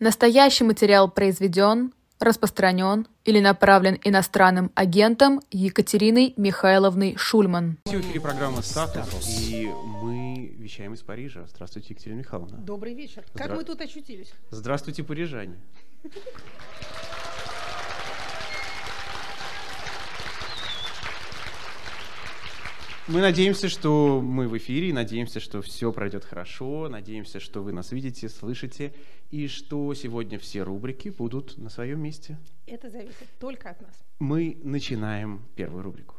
Настоящий материал произведен, распространен или направлен иностранным агентом Екатериной Михайловной Шульман. В эфире программа «Статус», и мы вещаем из Парижа. Здравствуйте, Екатерина Михайловна. Добрый вечер. Как Здра- мы тут очутились? Здравствуйте, парижане. Мы надеемся, что мы в эфире, надеемся, что все пройдет хорошо, надеемся, что вы нас видите, слышите, и что сегодня все рубрики будут на своем месте. Это зависит только от нас. Мы начинаем первую рубрику.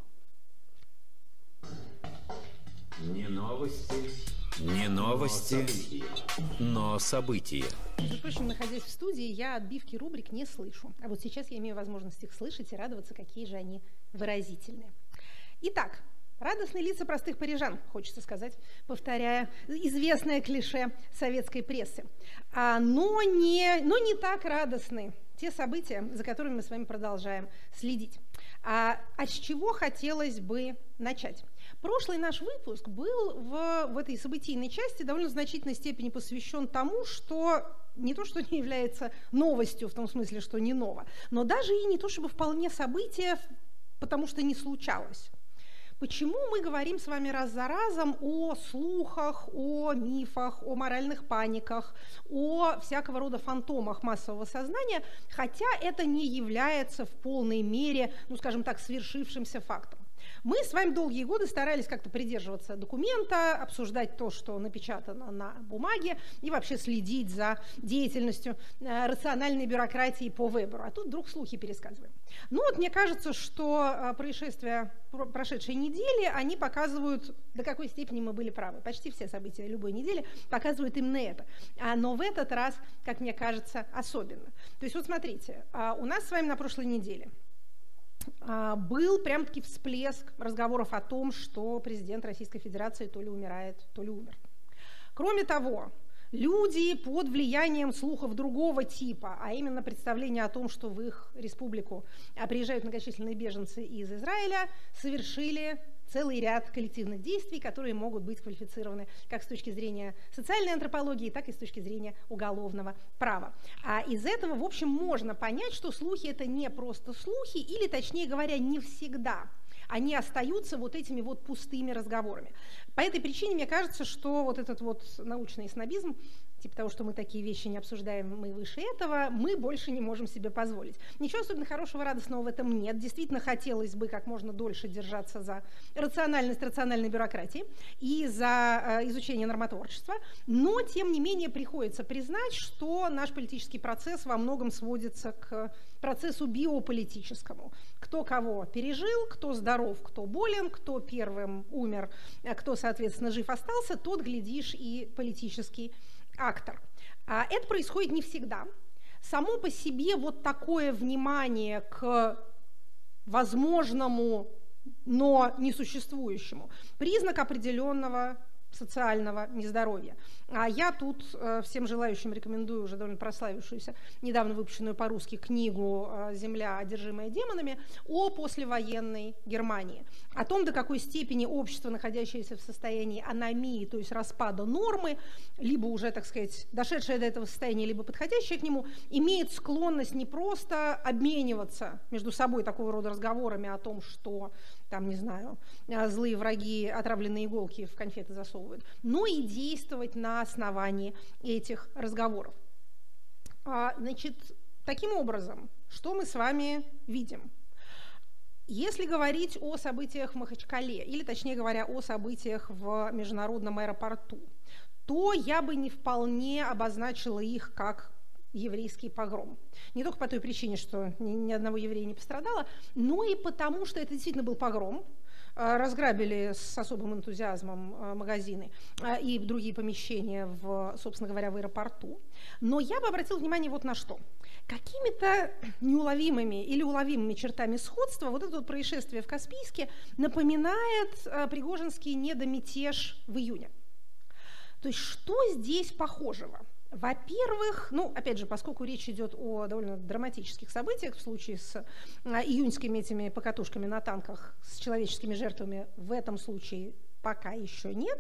Не новости, не новости, но события. Между прочим, находясь в студии, я отбивки рубрик не слышу. А вот сейчас я имею возможность их слышать и радоваться, какие же они выразительные. Итак, радостные лица простых парижан, хочется сказать, повторяя известное клише советской прессы. А, но, не, но не так радостны те события, за которыми мы с вами продолжаем следить. А, а с чего хотелось бы начать? Прошлый наш выпуск был в, в этой событийной части довольно значительной степени посвящен тому, что не то, что не является новостью, в том смысле, что не ново, но даже и не то, чтобы вполне событие, потому что не случалось. Почему мы говорим с вами раз за разом о слухах, о мифах, о моральных паниках, о всякого рода фантомах массового сознания, хотя это не является в полной мере, ну скажем так, свершившимся фактом? Мы с вами долгие годы старались как-то придерживаться документа, обсуждать то, что напечатано на бумаге, и вообще следить за деятельностью э, рациональной бюрократии по выбору. А тут вдруг слухи пересказываем. Ну вот мне кажется, что э, происшествия прошедшей недели, они показывают, до какой степени мы были правы. Почти все события любой недели показывают именно это. А, но в этот раз, как мне кажется, особенно. То есть вот смотрите, а, у нас с вами на прошлой неделе а, был прям-таки всплеск разговоров о том, что президент Российской Федерации то ли умирает, то ли умер. Кроме того, люди под влиянием слухов другого типа, а именно представления о том, что в их республику приезжают многочисленные беженцы из Израиля, совершили целый ряд коллективных действий, которые могут быть квалифицированы как с точки зрения социальной антропологии, так и с точки зрения уголовного права. А из этого, в общем, можно понять, что слухи это не просто слухи, или, точнее говоря, не всегда они остаются вот этими вот пустыми разговорами. По этой причине мне кажется, что вот этот вот научный снобизм типа того, что мы такие вещи не обсуждаем, мы выше этого, мы больше не можем себе позволить. Ничего особенно хорошего, радостного в этом нет. Действительно хотелось бы как можно дольше держаться за рациональность рациональной бюрократии и за э, изучение нормотворчества, но, тем не менее, приходится признать, что наш политический процесс во многом сводится к процессу биополитическому. Кто кого пережил, кто здоров, кто болен, кто первым умер, а кто, соответственно, жив остался, тот, глядишь, и политический актор. А это происходит не всегда. Само по себе вот такое внимание к возможному, но несуществующему признак определенного социального нездоровья. А я тут э, всем желающим рекомендую уже довольно прославившуюся, недавно выпущенную по-русски книгу э, «Земля, одержимая демонами» о послевоенной Германии. О том, до какой степени общество, находящееся в состоянии аномии, то есть распада нормы, либо уже, так сказать, дошедшее до этого состояния, либо подходящее к нему, имеет склонность не просто обмениваться между собой такого рода разговорами о том, что там, не знаю, э, злые враги отравленные иголки в конфеты засовывают, но и действовать на основании этих разговоров. А, значит, таким образом, что мы с вами видим? Если говорить о событиях в Махачкале, или точнее говоря, о событиях в международном аэропорту, то я бы не вполне обозначила их как еврейский погром. Не только по той причине, что ни, ни одного еврея не пострадало, но и потому, что это действительно был погром, а, разграбили с особым энтузиазмом а, магазины а, и другие помещения, в, собственно говоря, в аэропорту. Но я бы обратила внимание вот на что. Какими-то неуловимыми или уловимыми чертами сходства вот это вот происшествие в Каспийске напоминает Пригожинский недомятеж в июне. То есть что здесь похожего? Во-первых, ну, опять же, поскольку речь идет о довольно драматических событиях в случае с а, июньскими этими покатушками на танках с человеческими жертвами, в этом случае пока еще нет,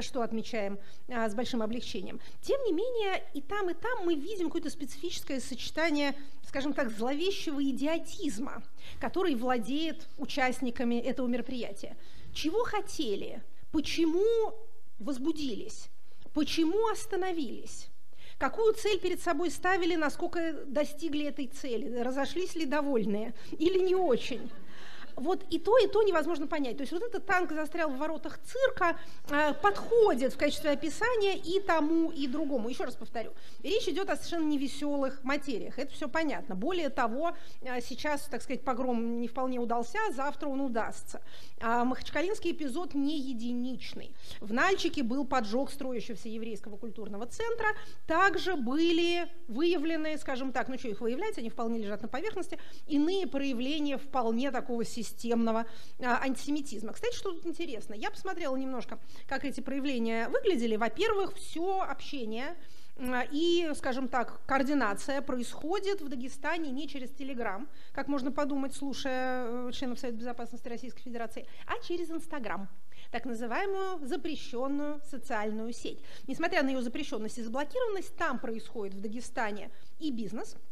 что отмечаем а, с большим облегчением. Тем не менее, и там, и там мы видим какое-то специфическое сочетание, скажем так, зловещего идиотизма, который владеет участниками этого мероприятия. Чего хотели? Почему возбудились? Почему остановились? Какую цель перед собой ставили, насколько достигли этой цели, разошлись ли довольные или не очень? Вот и то, и то невозможно понять. То есть вот этот танк застрял в воротах цирка э, подходит в качестве описания и тому, и другому. Еще раз повторю, речь идет о совершенно невеселых материях, это все понятно. Более того, э, сейчас, так сказать, погром не вполне удался, завтра он удастся. А Махачкалинский эпизод не единичный. В Нальчике был поджог строящегося еврейского культурного центра, также были выявлены, скажем так, ну что их выявлять, они вполне лежат на поверхности, иные проявления вполне такого системного системного а, антисемитизма. Кстати, что тут интересно, я посмотрела немножко, как эти проявления выглядели. Во-первых, все общение и, скажем так, координация происходит в Дагестане не через Телеграм, как можно подумать, слушая э, членов Совета Безопасности Российской Федерации, а через Инстаграм так называемую запрещенную социальную сеть. Несмотря на ее запрещенность и заблокированность, там происходит в Дагестане и бизнес –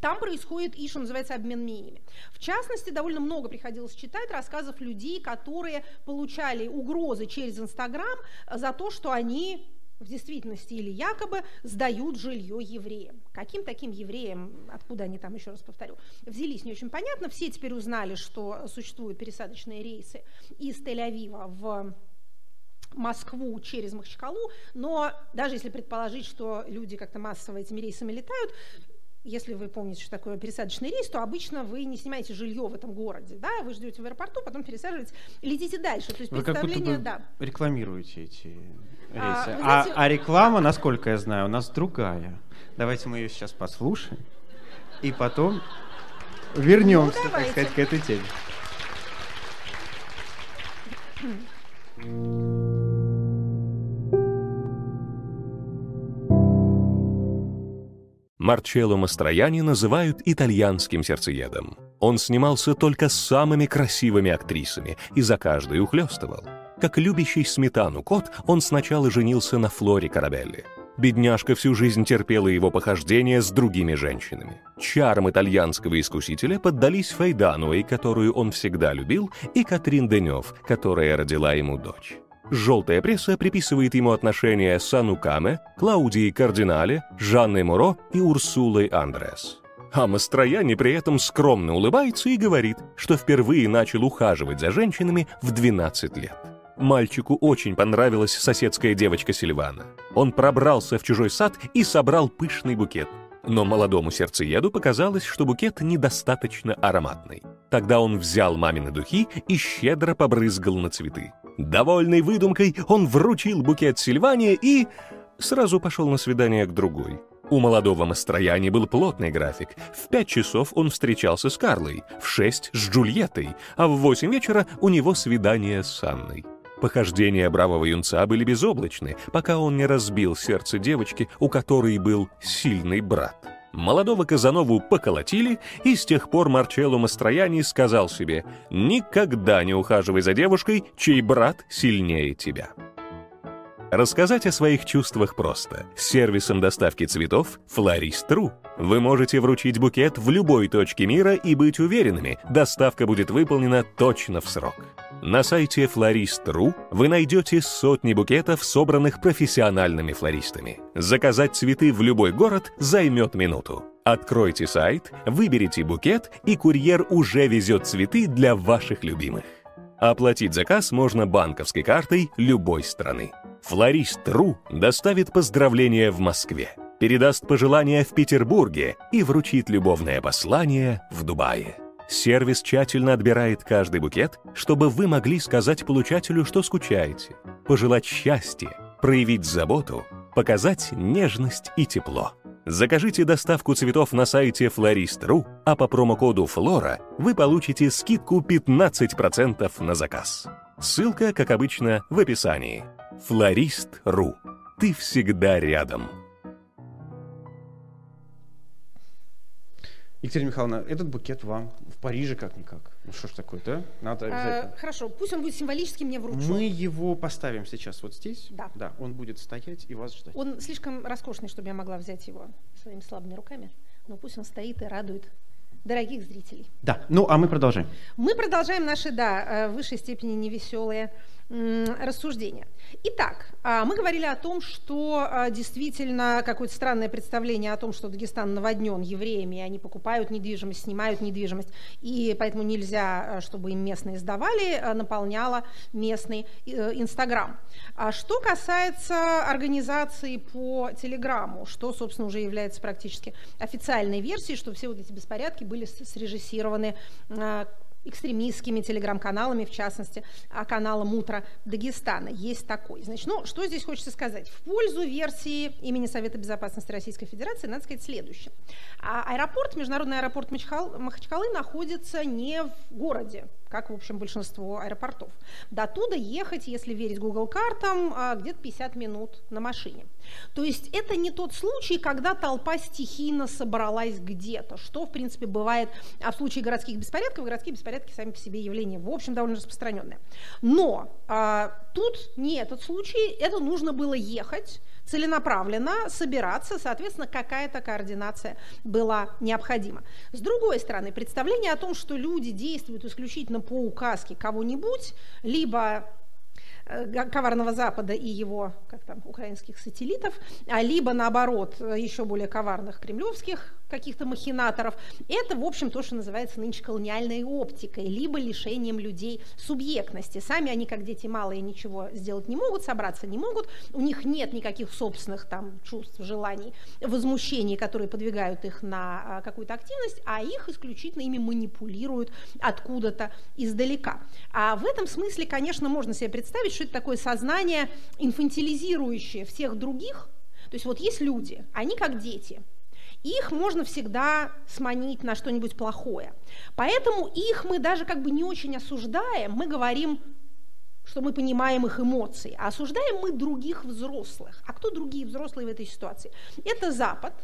там происходит и, что называется, обмен мнениями. В частности, довольно много приходилось читать рассказов людей, которые получали угрозы через Инстаграм за то, что они в действительности или якобы сдают жилье евреям. Каким таким евреям, откуда они там, еще раз повторю, взялись, не очень понятно. Все теперь узнали, что существуют пересадочные рейсы из Тель-Авива в Москву через Махачкалу, но даже если предположить, что люди как-то массово этими рейсами летают, если вы помните, что такое пересадочный рейс, то обычно вы не снимаете жилье в этом городе, да, вы ждете в аэропорту, потом пересаживаетесь, летите дальше. То есть вы представление, да. рекламируете эти а, рейсы. А, знаете, а, а реклама, насколько я знаю, у нас другая. Давайте мы ее сейчас послушаем и потом вернемся, ну, так сказать, к этой теме. Марчелло Мастрояни называют итальянским сердцеедом. Он снимался только с самыми красивыми актрисами и за каждой ухлёстывал. Как любящий сметану кот, он сначала женился на Флоре Карабелли. Бедняжка всю жизнь терпела его похождения с другими женщинами. Чарам итальянского искусителя поддались Фейдануэй, которую он всегда любил, и Катрин Денев, которая родила ему дочь. Желтая пресса приписывает ему отношения с Анукаме, Клаудией Кардинале, Жанной Муро и Урсулой Андрес. А Мастрояни при этом скромно улыбается и говорит, что впервые начал ухаживать за женщинами в 12 лет. Мальчику очень понравилась соседская девочка Сильвана. Он пробрался в чужой сад и собрал пышный букет. Но молодому сердцееду показалось, что букет недостаточно ароматный. Тогда он взял мамины духи и щедро побрызгал на цветы. Довольный выдумкой, он вручил букет Сильване и сразу пошел на свидание к другой. У молодого Мастрояни был плотный график. В пять часов он встречался с Карлой, в шесть — с Джульеттой, а в восемь вечера у него свидание с Анной. Похождения бравого юнца были безоблачны, пока он не разбил сердце девочки, у которой был сильный брат. Молодого Казанову поколотили, и с тех пор Марчелло Мастрояни сказал себе «Никогда не ухаживай за девушкой, чей брат сильнее тебя». Рассказать о своих чувствах просто. С сервисом доставки цветов Florist.ru вы можете вручить букет в любой точке мира и быть уверенными, доставка будет выполнена точно в срок. На сайте Florist.ru вы найдете сотни букетов, собранных профессиональными флористами. Заказать цветы в любой город займет минуту. Откройте сайт, выберите букет, и курьер уже везет цветы для ваших любимых. Оплатить заказ можно банковской картой любой страны. Флорист.ру доставит поздравления в Москве, передаст пожелания в Петербурге и вручит любовное послание в Дубае. Сервис тщательно отбирает каждый букет, чтобы вы могли сказать получателю, что скучаете, пожелать счастья, проявить заботу, показать нежность и тепло. Закажите доставку цветов на сайте Florist.ru, а по промокоду FLORA вы получите скидку 15% на заказ. Ссылка, как обычно, в описании. Florist.ru. Ты всегда рядом. Екатерина Михайловна, этот букет вам в Париже как-никак. Ну что ж такое, да? Надо обязательно. А, хорошо, пусть он будет символически мне вручен. Мы его поставим сейчас вот здесь. Да. Да, он будет стоять и вас ждать. Он слишком роскошный, чтобы я могла взять его своими слабыми руками. Но пусть он стоит и радует дорогих зрителей. Да, ну а мы продолжаем. Мы продолжаем наши, да, э, в высшей степени невеселые рассуждения. Итак, а, мы говорили о том, что а, действительно какое-то странное представление о том, что Дагестан наводнен евреями, и они покупают недвижимость, снимают недвижимость, и поэтому нельзя, а, чтобы им местные сдавали, наполняла местный э, Инстаграм. А что касается организации по Телеграму, что, собственно, уже является практически официальной версией, что все вот эти беспорядки были срежиссированы экстремистскими телеграм-каналами, в частности, а, каналом «Утро Дагестана». Есть такой. Значит, ну, что здесь хочется сказать? В пользу версии имени Совета Безопасности Российской Федерации надо сказать следующее. А аэропорт, международный аэропорт Махачкалы находится не в городе, как, в общем, большинство аэропортов. До туда ехать, если верить Google картам, а, где-то 50 минут на машине. То есть это не тот случай, когда толпа стихийно собралась где-то, что, в принципе, бывает а в случае городских беспорядков. Городские беспорядки сами по себе явление, в общем, довольно распространенное. Но а, тут не этот случай, это нужно было ехать целенаправленно собираться, соответственно, какая-то координация была необходима. С другой стороны, представление о том, что люди действуют исключительно по указке кого-нибудь, либо Э, коварного Запада и его, как там, украинских сателлитов, а либо наоборот еще более коварных кремлевских каких-то махинаторов. Это, в общем, то, что называется нынче колониальной оптикой, либо лишением людей субъектности. Сами они, как дети малые, ничего сделать не могут, собраться не могут, у них нет никаких собственных там чувств, желаний, возмущений, которые подвигают их на а, какую-то активность, а их исключительно ими манипулируют откуда-то издалека. А в этом смысле, конечно, можно себе представить, что это такое сознание инфантилизирующее всех других, то есть вот есть люди, они как дети – их можно всегда сманить на что-нибудь плохое. Поэтому их мы даже как бы не очень осуждаем, мы говорим, что мы понимаем их эмоции, а осуждаем мы других взрослых. А кто другие взрослые в этой ситуации? Это Запад,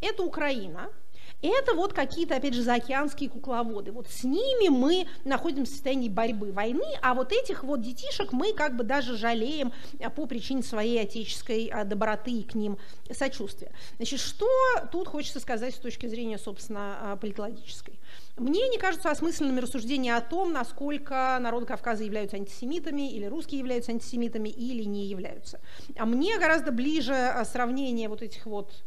это Украина, это вот какие-то, опять же, заокеанские кукловоды. Вот с ними мы находимся в состоянии борьбы, войны, а вот этих вот детишек мы как бы даже жалеем а, по причине своей отеческой а, доброты и к ним сочувствия. Значит, что тут хочется сказать с точки зрения, собственно, а, политологической? Мне не кажутся осмысленными рассуждения о том, насколько народы Кавказа являются антисемитами, или русские являются антисемитами, или не являются. А мне гораздо ближе сравнение вот этих вот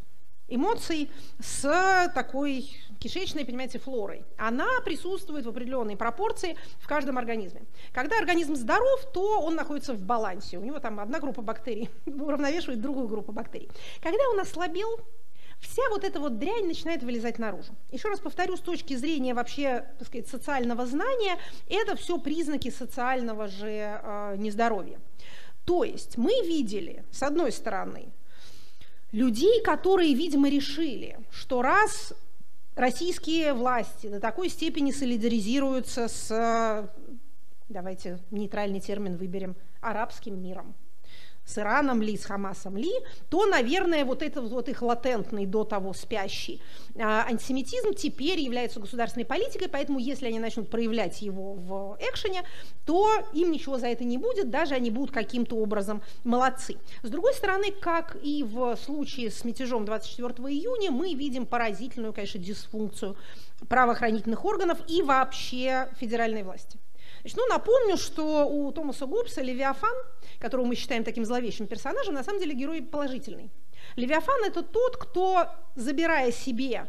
эмоций с такой кишечной, понимаете, флорой. Она присутствует в определенной пропорции в каждом организме. Когда организм здоров, то он находится в балансе. У него там одна группа бактерий уравновешивает другую группу бактерий. Когда он ослабел, вся вот эта вот дрянь начинает вылезать наружу. Еще раз повторю, с точки зрения вообще, так сказать, социального знания, это все признаки социального же э, нездоровья. То есть мы видели, с одной стороны, людей, которые, видимо, решили, что раз российские власти до такой степени солидаризируются с, давайте нейтральный термин выберем, арабским миром, с Ираном ли, с Хамасом ли, то, наверное, вот этот вот их латентный до того спящий а, антисемитизм теперь является государственной политикой, поэтому если они начнут проявлять его в экшене, то им ничего за это не будет, даже они будут каким-то образом молодцы. С другой стороны, как и в случае с мятежом 24 июня, мы видим поразительную, конечно, дисфункцию правоохранительных органов и вообще федеральной власти. Значит, ну, напомню, что у Томаса Гоббса Левиафан, которого мы считаем таким зловещим персонажем, на самом деле герой положительный. Левиафан – это тот, кто, забирая себе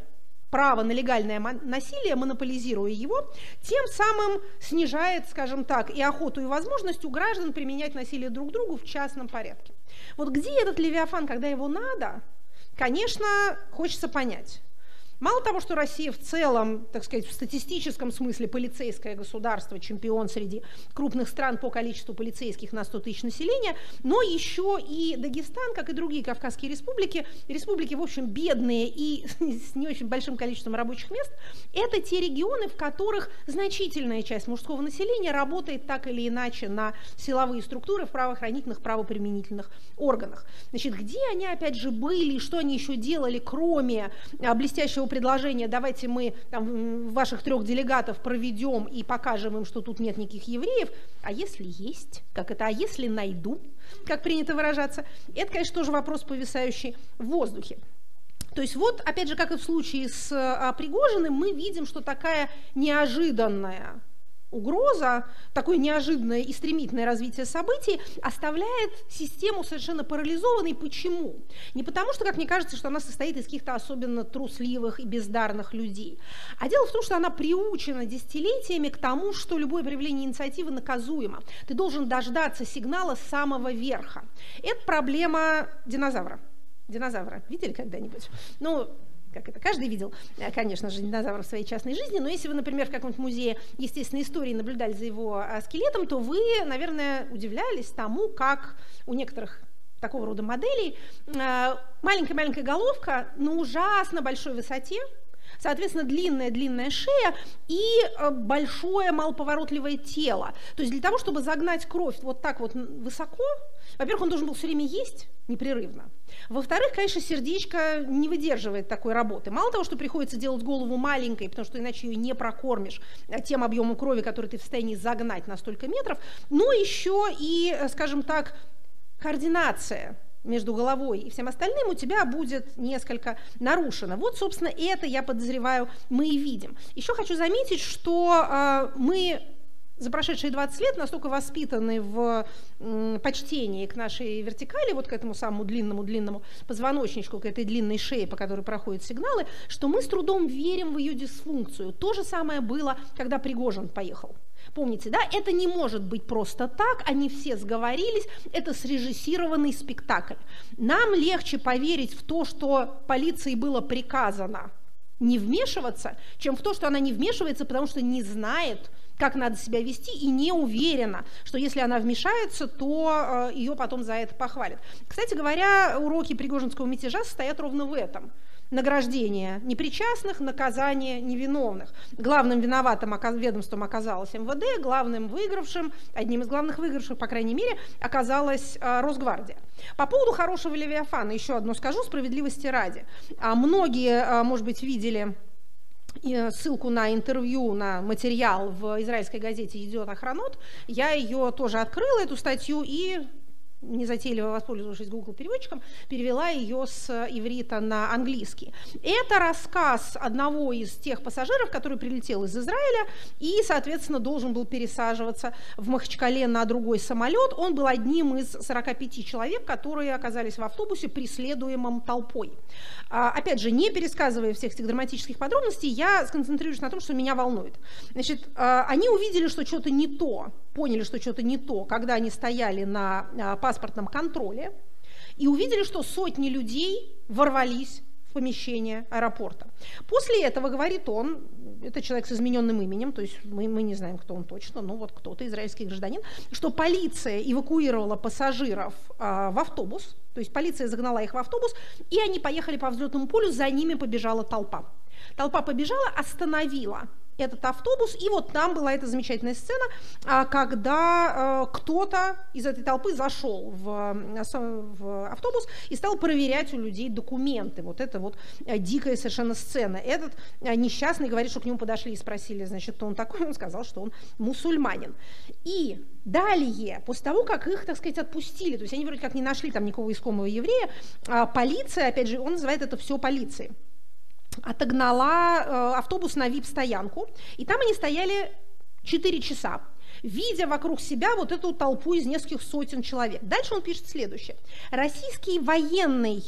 право на легальное насилие, монополизируя его, тем самым снижает, скажем так, и охоту, и возможность у граждан применять насилие друг к другу в частном порядке. Вот где этот Левиафан, когда его надо, конечно, хочется понять. Мало того, что Россия в целом, так сказать, в статистическом смысле полицейское государство, чемпион среди крупных стран по количеству полицейских на 100 тысяч населения, но еще и Дагестан, как и другие Кавказские республики, республики, в общем, бедные и с не очень большим количеством рабочих мест, это те регионы, в которых значительная часть мужского населения работает так или иначе на силовые структуры в правоохранительных, правоприменительных органах. Значит, где они, опять же, были, что они еще делали, кроме а, блестящего предложение, давайте мы там, ваших трех делегатов проведем и покажем им, что тут нет никаких евреев, а если есть, как это, а если найду, как принято выражаться, это, конечно, тоже вопрос, повисающий в воздухе. То есть вот, опять же, как и в случае с а, Пригожиным, мы видим, что такая неожиданная угроза, такое неожиданное и стремительное развитие событий оставляет систему совершенно парализованной. Почему? Не потому, что, как мне кажется, что она состоит из каких-то особенно трусливых и бездарных людей, а дело в том, что она приучена десятилетиями к тому, что любое проявление инициативы наказуемо. Ты должен дождаться сигнала с самого верха. Это проблема динозавра. Динозавра. Видели когда-нибудь? Ну, как это каждый видел, э, конечно же, динозавра в своей частной жизни, но если вы, например, в каком-нибудь музее естественной истории наблюдали за его а, скелетом, то вы, наверное, удивлялись тому, как у некоторых такого рода моделей э, маленькая-маленькая головка на ужасно большой высоте, Соответственно, длинная-длинная шея и э, большое малоповоротливое тело. То есть для того, чтобы загнать кровь вот так вот высоко, во-первых, он должен был все время есть непрерывно. Во-вторых, конечно, сердечко не выдерживает такой работы. Мало того, что приходится делать голову маленькой, потому что иначе ее не прокормишь э, тем объемом крови, который ты в состоянии загнать на столько метров, но еще и, э, скажем так, координация между головой и всем остальным у тебя будет несколько нарушено. Вот, собственно, это, я подозреваю, мы и видим. Еще хочу заметить, что э, мы за прошедшие 20 лет настолько воспитаны в почтении к нашей вертикали, вот к этому самому длинному-длинному позвоночничку, к этой длинной шее, по которой проходят сигналы, что мы с трудом верим в ее дисфункцию. То же самое было, когда Пригожин поехал. Помните, да, это не может быть просто так, они все сговорились, это срежиссированный спектакль. Нам легче поверить в то, что полиции было приказано не вмешиваться, чем в то, что она не вмешивается, потому что не знает, как надо себя вести, и не уверена, что если она вмешается, то э, ее потом за это похвалят. Кстати говоря, уроки Пригожинского мятежа состоят ровно в этом – награждение непричастных, наказание невиновных. Главным виноватым ведомством оказалось МВД, главным выигравшим, одним из главных выигравших, по крайней мере, оказалась а, Росгвардия. По поводу хорошего Левиафана еще одно скажу, справедливости ради. А, многие, а, может быть, видели ссылку на интервью, на материал в израильской газете «Идет охранот». Я ее тоже открыла, эту статью, и незатейливо воспользовавшись Google переводчиком, перевела ее с иврита на английский. Это рассказ одного из тех пассажиров, который прилетел из Израиля и, соответственно, должен был пересаживаться в Махачкале на другой самолет. Он был одним из 45 человек, которые оказались в автобусе, преследуемом толпой. А, опять же, не пересказывая всех этих драматических подробностей, я сконцентрируюсь на том, что меня волнует. Значит, а, они увидели, что что-то не то, поняли, что что-то не то, когда они стояли на а, паспортном контроле и увидели, что сотни людей ворвались в помещение аэропорта. После этого, говорит он, это человек с измененным именем, то есть мы, мы не знаем, кто он точно, но вот кто-то, израильский гражданин, что полиция эвакуировала пассажиров а, в автобус, то есть полиция загнала их в автобус, и они поехали по взлетному полю, за ними побежала толпа. Толпа побежала, остановила этот автобус, и вот там была эта замечательная сцена, а, когда э, кто-то из этой толпы зашел в, в автобус и стал проверять у людей документы. Вот это вот э, дикая совершенно сцена. Этот э, несчастный говорит, что к нему подошли и спросили, значит, кто он такой, он сказал, что он мусульманин. И далее, после того, как их, так сказать, отпустили, то есть они вроде как не нашли там никакого искомого еврея, а полиция, опять же, он называет это все полицией отогнала э, автобус на вип-стоянку, и там они стояли 4 часа, видя вокруг себя вот эту толпу из нескольких сотен человек. Дальше он пишет следующее. Российский военный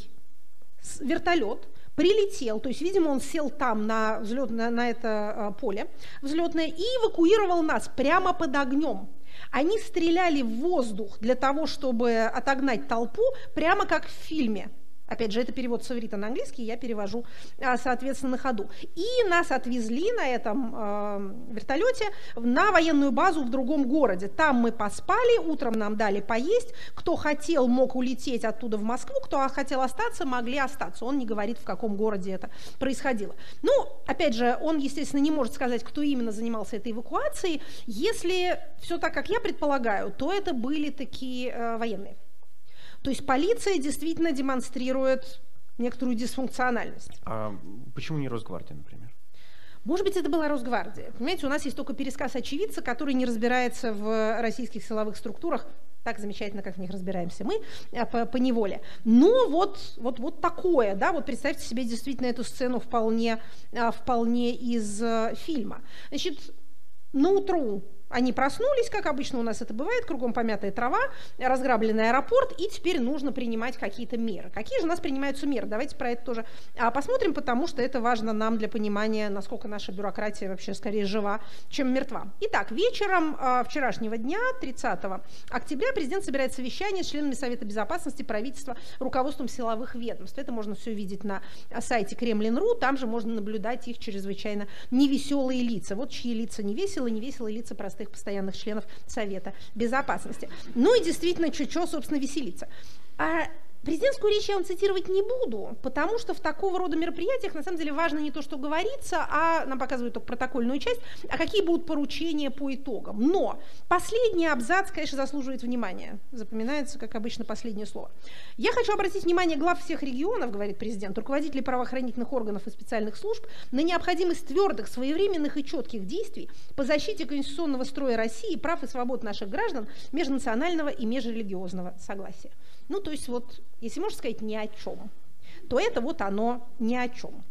вертолет прилетел, то есть, видимо, он сел там на, взлет, на, на это э, поле взлетное и эвакуировал нас прямо под огнем. Они стреляли в воздух для того, чтобы отогнать толпу, прямо как в фильме Опять же, это перевод с иврита на английский, я перевожу, а, соответственно, на ходу. И нас отвезли на этом э, вертолете на военную базу в другом городе. Там мы поспали, утром нам дали поесть. Кто хотел, мог улететь оттуда в Москву, кто хотел остаться, могли остаться. Он не говорит, в каком городе это происходило. Ну, опять же, он, естественно, не может сказать, кто именно занимался этой эвакуацией. Если все так, как я предполагаю, то это были такие э, военные. То есть полиция действительно демонстрирует некоторую дисфункциональность. А почему не Росгвардия, например? Может быть, это была Росгвардия. Понимаете, у нас есть только пересказ очевидца, который не разбирается в российских силовых структурах так замечательно, как в них разбираемся мы э, по, по неволе. Но вот, вот, вот такое, да, вот представьте себе действительно эту сцену вполне, э, вполне из э, фильма. Значит, на утру они проснулись, как обычно у нас это бывает, кругом помятая трава, разграбленный аэропорт, и теперь нужно принимать какие-то меры. Какие же у нас принимаются меры? Давайте про это тоже а, посмотрим, потому что это важно нам для понимания, насколько наша бюрократия вообще скорее жива, чем мертва. Итак, вечером а, вчерашнего дня, 30 октября, президент собирает совещание с членами Совета Безопасности правительства, руководством силовых ведомств. Это можно все видеть на сайте Кремлин.ру, там же можно наблюдать их чрезвычайно невеселые лица. Вот чьи лица не веселые, невеселые лица простых постоянных членов Совета Безопасности. Ну и действительно, чуть-чуть, собственно, веселиться. А Президентскую речь я вам цитировать не буду, потому что в такого рода мероприятиях на самом деле важно не то, что говорится, а нам показывают только протокольную часть, а какие будут поручения по итогам. Но последний абзац, конечно, заслуживает внимания. Запоминается, как обычно, последнее слово. Я хочу обратить внимание глав всех регионов, говорит президент, руководителей правоохранительных органов и специальных служб, на необходимость твердых, своевременных и четких действий по защите конституционного строя России, прав и свобод наших граждан, межнационального и межрелигиозного согласия. Ну, то есть вот, если можно сказать ни о чем, то это вот оно ни о чем.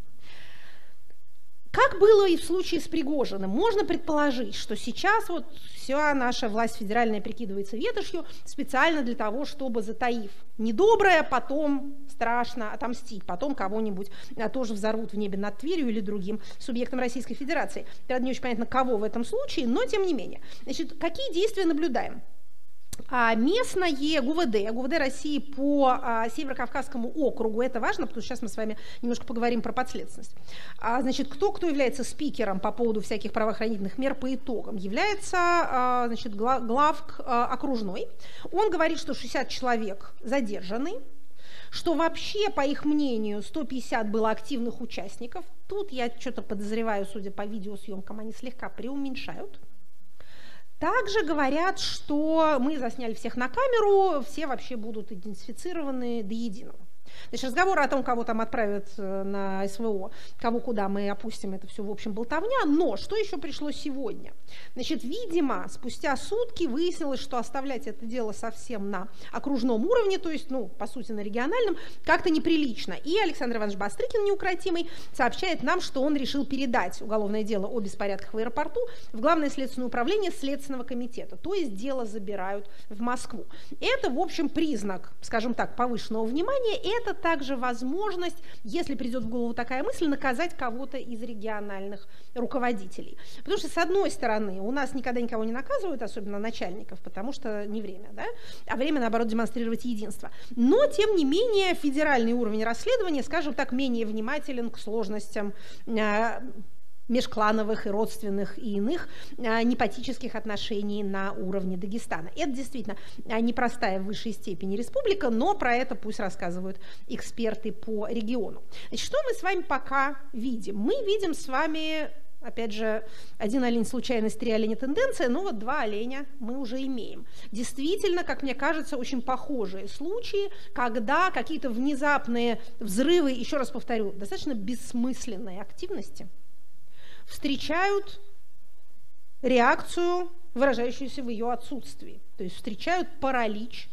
Как было и в случае с Пригожиным, можно предположить, что сейчас вот вся наша власть федеральная прикидывается ветошью специально для того, чтобы, затаив недоброе, потом страшно отомстить, потом кого-нибудь а, тоже взорвут в небе над Тверью или другим субъектом Российской Федерации. Правда, не очень понятно, кого в этом случае, но тем не менее. Значит, какие действия наблюдаем? А местное ГУВД, ГУВД России по а, Северо-Кавказскому округу, это важно, потому что сейчас мы с вами немножко поговорим про подследственность. А, значит, кто, кто является спикером по поводу всяких правоохранительных мер по итогам? Является значит, главк окружной. Он говорит, что 60 человек задержаны, что вообще, по их мнению, 150 было активных участников. Тут я что-то подозреваю, судя по видеосъемкам, они слегка преуменьшают. Также говорят, что мы засняли всех на камеру, все вообще будут идентифицированы до единого. Значит, разговор о том, кого там отправят э, на СВО, кого куда мы опустим, это все, в общем, болтовня. Но что еще пришло сегодня? Значит, видимо, спустя сутки выяснилось, что оставлять это дело совсем на окружном уровне, то есть, ну, по сути, на региональном, как-то неприлично. И Александр Иванович Бастрыкин, неукротимый, сообщает нам, что он решил передать уголовное дело о беспорядках в аэропорту в Главное следственное управление Следственного комитета, то есть дело забирают в Москву. Это, в общем, признак, скажем так, повышенного внимания, это также возможность, если придет в голову такая мысль, наказать кого-то из региональных руководителей. Потому что, с одной стороны, у нас никогда никого не наказывают, особенно начальников, потому что не время, да? а время, наоборот, демонстрировать единство. Но, тем не менее, федеральный уровень расследования, скажем так, менее внимателен к сложностям а, межклановых и родственных и иных а, непатических отношений на уровне Дагестана. Это действительно а, непростая в высшей степени республика, но про это пусть рассказывают эксперты по региону. Значит, что мы с вами пока видим? Мы видим с вами Опять же, один олень случайность, три оленя тенденция, но вот два оленя мы уже имеем. Действительно, как мне кажется, очень похожие случаи, когда какие-то внезапные взрывы, еще раз повторю, достаточно бессмысленные активности – встречают реакцию, выражающуюся в ее отсутствии. То есть встречают паралич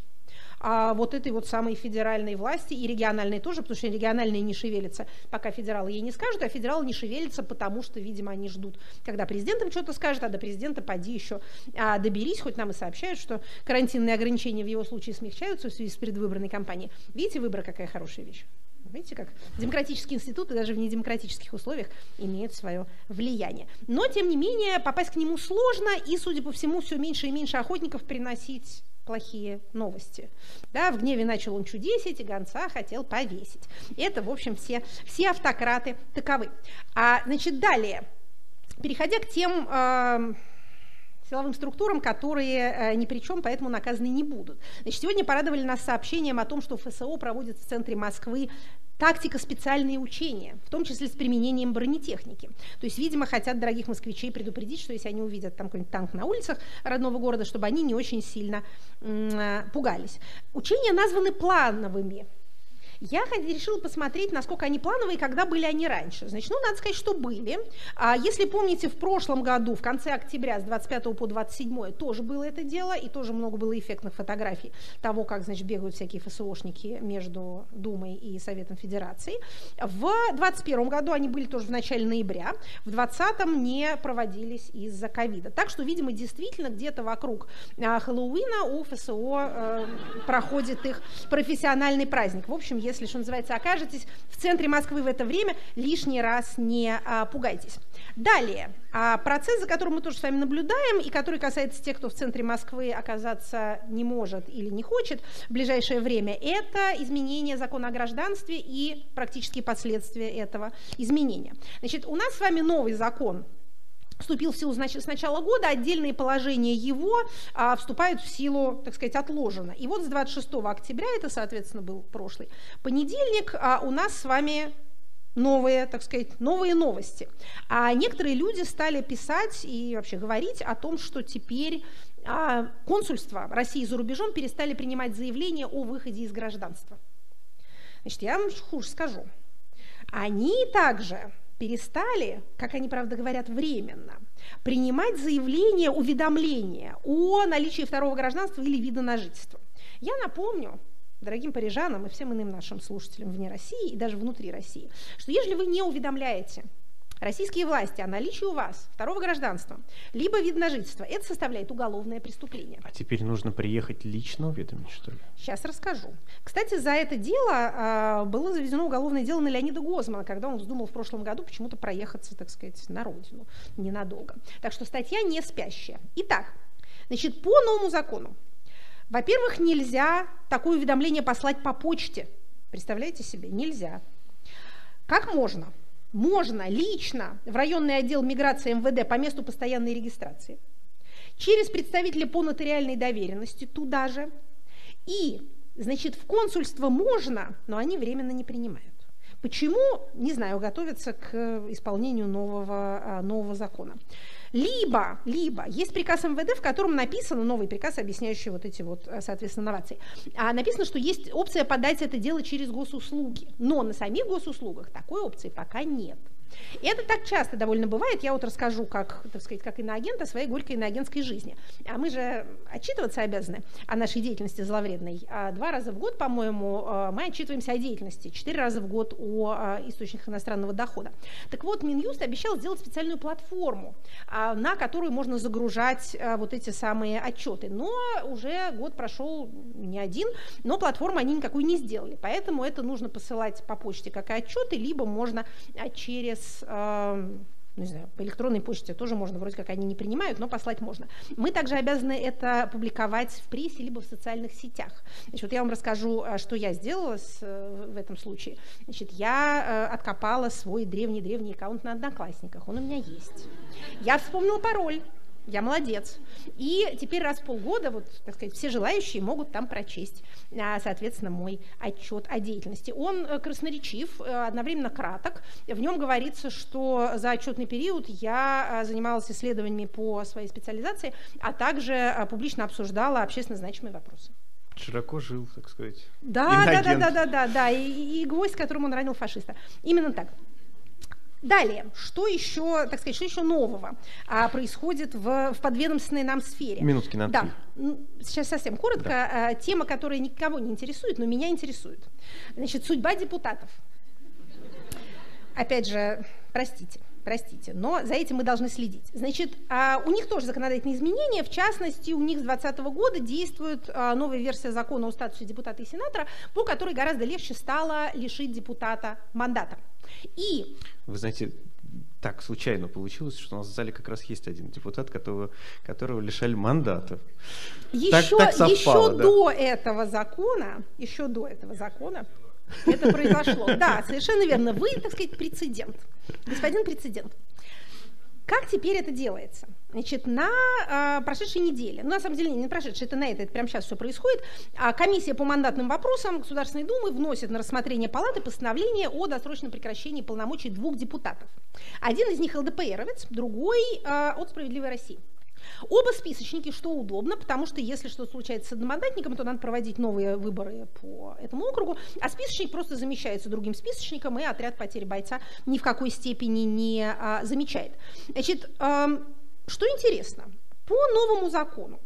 а вот этой вот самой федеральной власти и региональной тоже, потому что региональные не шевелятся, пока федералы ей не скажут, а федералы не шевелятся, потому что, видимо, они ждут, когда президент им что-то скажет, а до президента поди еще а, доберись, хоть нам и сообщают, что карантинные ограничения в его случае смягчаются в связи с предвыборной кампанией. Видите, выбор какая хорошая вещь. Видите, как демократические институты даже в недемократических условиях имеют свое влияние. Но, тем не менее, попасть к нему сложно, и, судя по всему, все меньше и меньше охотников приносить плохие новости. Да, в гневе начал он чудесить, и гонца хотел повесить. Это, в общем, все, все автократы таковы. А, значит, далее, переходя к тем... Э, силовым структурам, которые э, ни при чем, поэтому наказаны не будут. Значит, сегодня порадовали нас сообщением о том, что ФСО проводит в центре Москвы тактика специальные учения, в том числе с применением бронетехники. То есть, видимо, хотят дорогих москвичей предупредить, что если они увидят там какой-нибудь танк на улицах родного города, чтобы они не очень сильно м- пугались. Учения названы плановыми, Я решила посмотреть, насколько они плановые, когда были они раньше. Значит, ну, надо сказать, что были. А если помните, в прошлом году, в конце октября, с 25 по 27, тоже было это дело, и тоже много было эффектных фотографий того, как, значит, бегают всякие ФСОшники между Думой и Советом Федерации. В 21 году они были тоже в начале ноября, в 20 не проводились из-за ковида. Так что, видимо, действительно где-то вокруг а, Хэллоуина у ФСО э, проходит их профессиональный праздник. В общем, если, что называется, окажетесь в центре Москвы в это время, лишний раз не а, пугайтесь. Далее, а процесс, за которым мы тоже с вами наблюдаем, и который касается тех, кто в центре Москвы оказаться не может или не хочет в ближайшее время, это изменение закона о гражданстве и практические последствия этого изменения. Значит, у нас с вами новый закон вступил в силу значит, с начала года, отдельные положения его а, вступают в силу, так сказать, отложено. И вот с 26 октября, это, соответственно, был прошлый понедельник, а, у нас с вами новые, так сказать, новые новости. А некоторые люди стали писать и вообще говорить о том, что теперь а, консульства России за рубежом перестали принимать заявления о выходе из гражданства. Значит, я вам хуже скажу. Они также перестали, как они, правда, говорят, временно, принимать заявления, уведомления о наличии второго гражданства или вида на жительство. Я напомню, дорогим парижанам и всем иным нашим слушателям вне России и даже внутри России, что если вы не уведомляете российские власти о наличии у вас второго гражданства, либо вид на жительство, это составляет уголовное преступление. А теперь нужно приехать лично уведомить, что ли? Сейчас расскажу. Кстати, за это дело э, было заведено уголовное дело на Леонида Гозмана, когда он вздумал в прошлом году почему-то проехаться, так сказать, на родину ненадолго. Так что статья не спящая. Итак, значит, по новому закону во-первых, нельзя такое уведомление послать по почте. Представляете себе? Нельзя. Как можно? Можно лично в районный отдел миграции МВД по месту постоянной регистрации, через представителя по нотариальной доверенности туда же, и, значит, в консульство можно, но они временно не принимают. Почему? Не знаю, готовятся к исполнению нового, а, нового закона. Либо, либо есть приказ МВД, в котором написано, новый приказ, объясняющий вот эти вот, э, соответственно, новации, а написано, что есть опция подать это дело через госуслуги. Но на самих госуслугах такой опции пока нет. И это так часто довольно бывает. Я вот расскажу, как, так сказать, как иноагент о своей горькой иноагентской жизни. А мы же отчитываться обязаны о нашей деятельности зловредной. А два раза в год, по-моему, э, мы отчитываемся о деятельности, четыре раза в год о э, источниках иностранного дохода. Так вот, Минюст обещал сделать специальную платформу, а, на которую можно загружать э, вот эти самые отчеты. Но уже год прошел не один, но платформу они никакую не сделали. Поэтому это нужно посылать по почте как и отчеты, либо можно через через не знаю, по электронной почте тоже можно, вроде как они не принимают, но послать можно. Мы также обязаны это публиковать в прессе либо в социальных сетях. Значит, вот я вам расскажу, а, что я сделала с, э, в этом случае. Значит, я э, откопала свой древний-древний аккаунт на Одноклассниках, он у меня есть. Я вспомнила пароль, я молодец. И теперь раз в полгода, вот, так сказать, все желающие могут там прочесть, а, соответственно, мой отчет о деятельности. Он э, красноречив, э, одновременно краток. В нем говорится, что за отчетный период я а, занималась исследованиями по своей специализации, а также публично обсуждала общественно значимые вопросы широко жил, так сказать. Да, да, да, да, да, да, да, и, и гвоздь, которым он ранил фашиста. Именно так. Далее, что еще, так сказать, что еще нового а, происходит в, в подведомственной нам сфере? Минутки на Да, сейчас совсем коротко. Да. А, тема, которая никого не интересует, но меня интересует. Значит, судьба депутатов. Опять же, простите простите, но за этим мы должны следить. Значит, а, у них тоже законодательные изменения, в частности, у них с 2020 года действует а, новая версия закона о статусе депутата и сенатора, по которой гораздо легче стало лишить депутата мандата. И... Вы знаете, так случайно получилось, что у нас в зале как раз есть один депутат, которого, которого лишали мандата. Еще, так, так совпало, еще да. до этого закона, еще до этого закона, это произошло. Да, совершенно верно. Вы, так сказать, прецедент. Господин прецедент. Как теперь это делается? Значит, на э, прошедшей неделе, ну, на самом деле, не прошедшей, это на это, это прямо сейчас все происходит, а комиссия по мандатным вопросам Государственной Думы вносит на рассмотрение Палаты постановление о досрочном прекращении полномочий двух депутатов. Один из них ЛДПРовец, другой э, от «Справедливой России». Оба списочники, что удобно, потому что если что-то случается с одномандатником, то надо проводить новые выборы по этому округу, а списочник просто замещается другим списочником, и отряд потери бойца ни в какой степени не а, замечает. Значит, а, что интересно, по новому закону,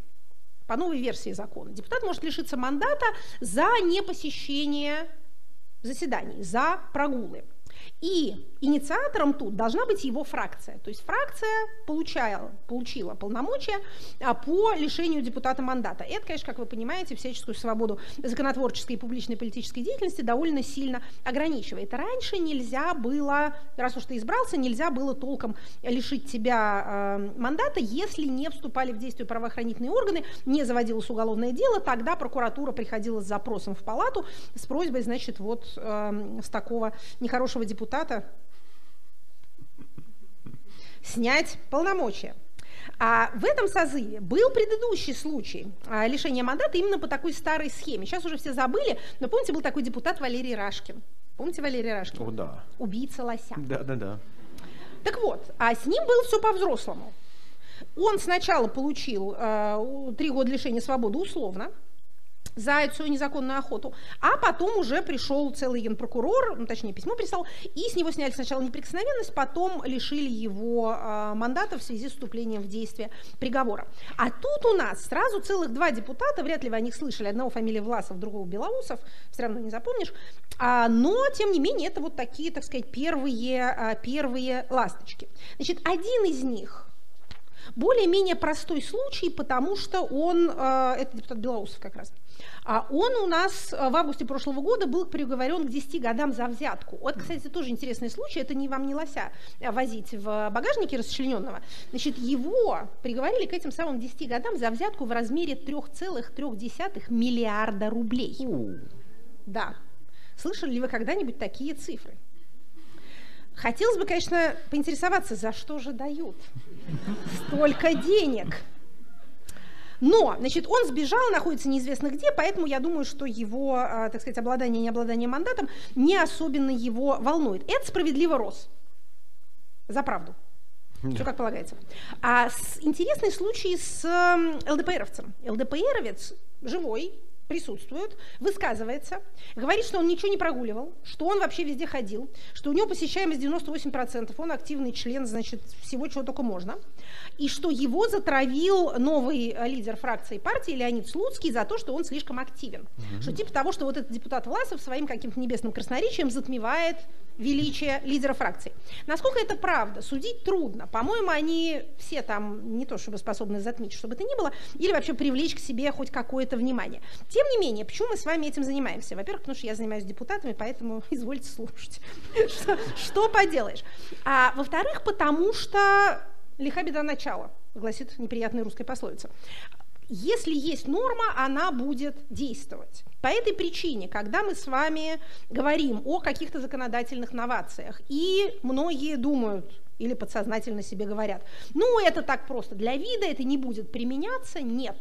по новой версии закона, депутат может лишиться мандата за непосещение заседаний, за прогулы. И инициатором тут должна быть его фракция. То есть фракция получала, получила полномочия а, по лишению депутата мандата. Это, конечно, как вы понимаете, всяческую свободу законотворческой и публичной политической деятельности довольно сильно ограничивает. Раньше нельзя было, раз уж ты избрался, нельзя было толком лишить тебя э, мандата, если не вступали в действие правоохранительные органы, не заводилось уголовное дело, тогда прокуратура приходила с запросом в палату с просьбой, значит, вот э, с такого нехорошего депутата депутата снять полномочия. А в этом созыве был предыдущий случай а, лишения мандата именно по такой старой схеме. Сейчас уже все забыли, но помните, был такой депутат Валерий Рашкин. Помните Валерий Рашкин? О, да. Убийца лося. Да, да, да. Так вот, а с ним было все по-взрослому. Он сначала получил э, три года лишения свободы условно, за свою незаконную охоту. А потом уже пришел целый генпрокурор, ну, точнее, письмо прислал, и с него сняли сначала неприкосновенность, потом лишили его э, мандата в связи с вступлением в действие приговора. А тут у нас сразу целых два депутата, вряд ли вы о них слышали, одного фамилия Власов, другого Белоусов, все равно не запомнишь, а, но, тем не менее, это вот такие, так сказать, первые, а, первые ласточки. Значит, один из них более-менее простой случай, потому что он, э, это депутат Белоусов как раз, он у нас э, в августе прошлого года был приговорен к 10 годам за взятку. Вот, кстати, тоже интересный случай, это не вам не лося э, возить в багажнике расчлененного. Значит, его приговорили к этим самым 10 годам за взятку в размере 3,3 миллиарда рублей. Да. Слышали ли вы когда-нибудь такие цифры? Хотелось бы, конечно, поинтересоваться, за что же дают столько денег. Но, значит, он сбежал, находится неизвестно где, поэтому я думаю, что его, а, так сказать, обладание и необладание мандатом не особенно его волнует. Это справедливо рос. За правду. Все как полагается. А с, интересный случай с ЛДПРовцем. ЛДПРовец живой, присутствует, высказывается, говорит, что он ничего не прогуливал, что он вообще везде ходил, что у него посещаемость 98%, он активный член, значит, всего, чего только можно, и что его затравил новый лидер фракции партии Леонид Слуцкий за то, что он слишком активен. Mm-hmm. Что типа того, что вот этот депутат Власов своим каким-то небесным красноречием затмевает величие лидера фракции. Насколько это правда, судить трудно. По-моему, они все там не то чтобы способны затмить, чтобы это ни было, или вообще привлечь к себе хоть какое-то внимание. Тем не менее, почему мы с вами этим занимаемся? Во-первых, потому что я занимаюсь депутатами, поэтому извольте слушать. что, поделаешь? А во-вторых, потому что лиха беда начала, гласит неприятная русская пословица. Если есть норма, она будет действовать. По этой причине, когда мы с вами говорим о каких-то законодательных новациях, и многие думают, или подсознательно себе говорят, ну это так просто, для вида это не будет применяться, нет.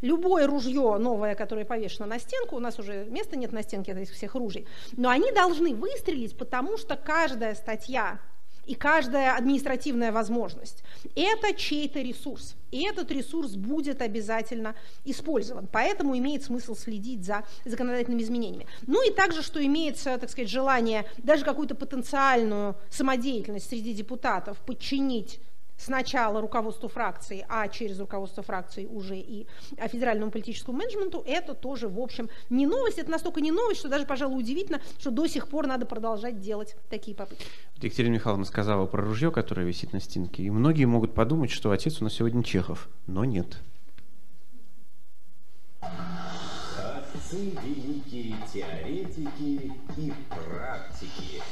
Любое ружье новое, которое повешено на стенку, у нас уже места нет на стенке этих всех ружей, но они должны выстрелить, потому что каждая статья и каждая административная возможность – это чей-то ресурс. И этот ресурс будет обязательно использован. Поэтому имеет смысл следить за законодательными изменениями. Ну и также, что имеется, так сказать, желание даже какую-то потенциальную самодеятельность среди депутатов подчинить сначала руководству фракции, а через руководство фракции уже и федеральному политическому менеджменту, это тоже, в общем, не новость. Это настолько не новость, что даже, пожалуй, удивительно, что до сих пор надо продолжать делать такие попытки. Екатерина Михайловна сказала про ружье, которое висит на стенке, и многие могут подумать, что отец у нас сегодня Чехов, но нет. Отцы великие теоретики и практики.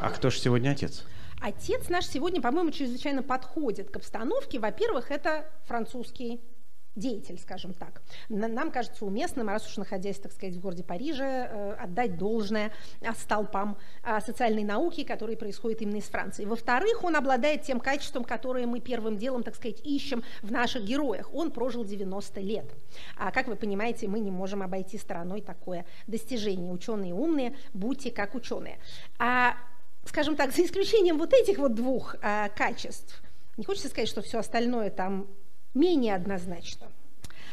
А кто же сегодня отец? Отец наш сегодня, по-моему, чрезвычайно подходит к обстановке. Во-первых, это французский деятель, скажем так. Нам кажется уместным, раз уж находясь, так сказать, в городе Париже, э, отдать должное столпам а, социальной науки, которые происходят именно из Франции. Во-вторых, он обладает тем качеством, которое мы первым делом, так сказать, ищем в наших героях. Он прожил 90 лет. А как вы понимаете, мы не можем обойти стороной такое достижение. Ученые умные, будьте как ученые. А скажем так, за исключением вот этих вот двух э, качеств, Не хочется сказать, что все остальное там менее однозначно.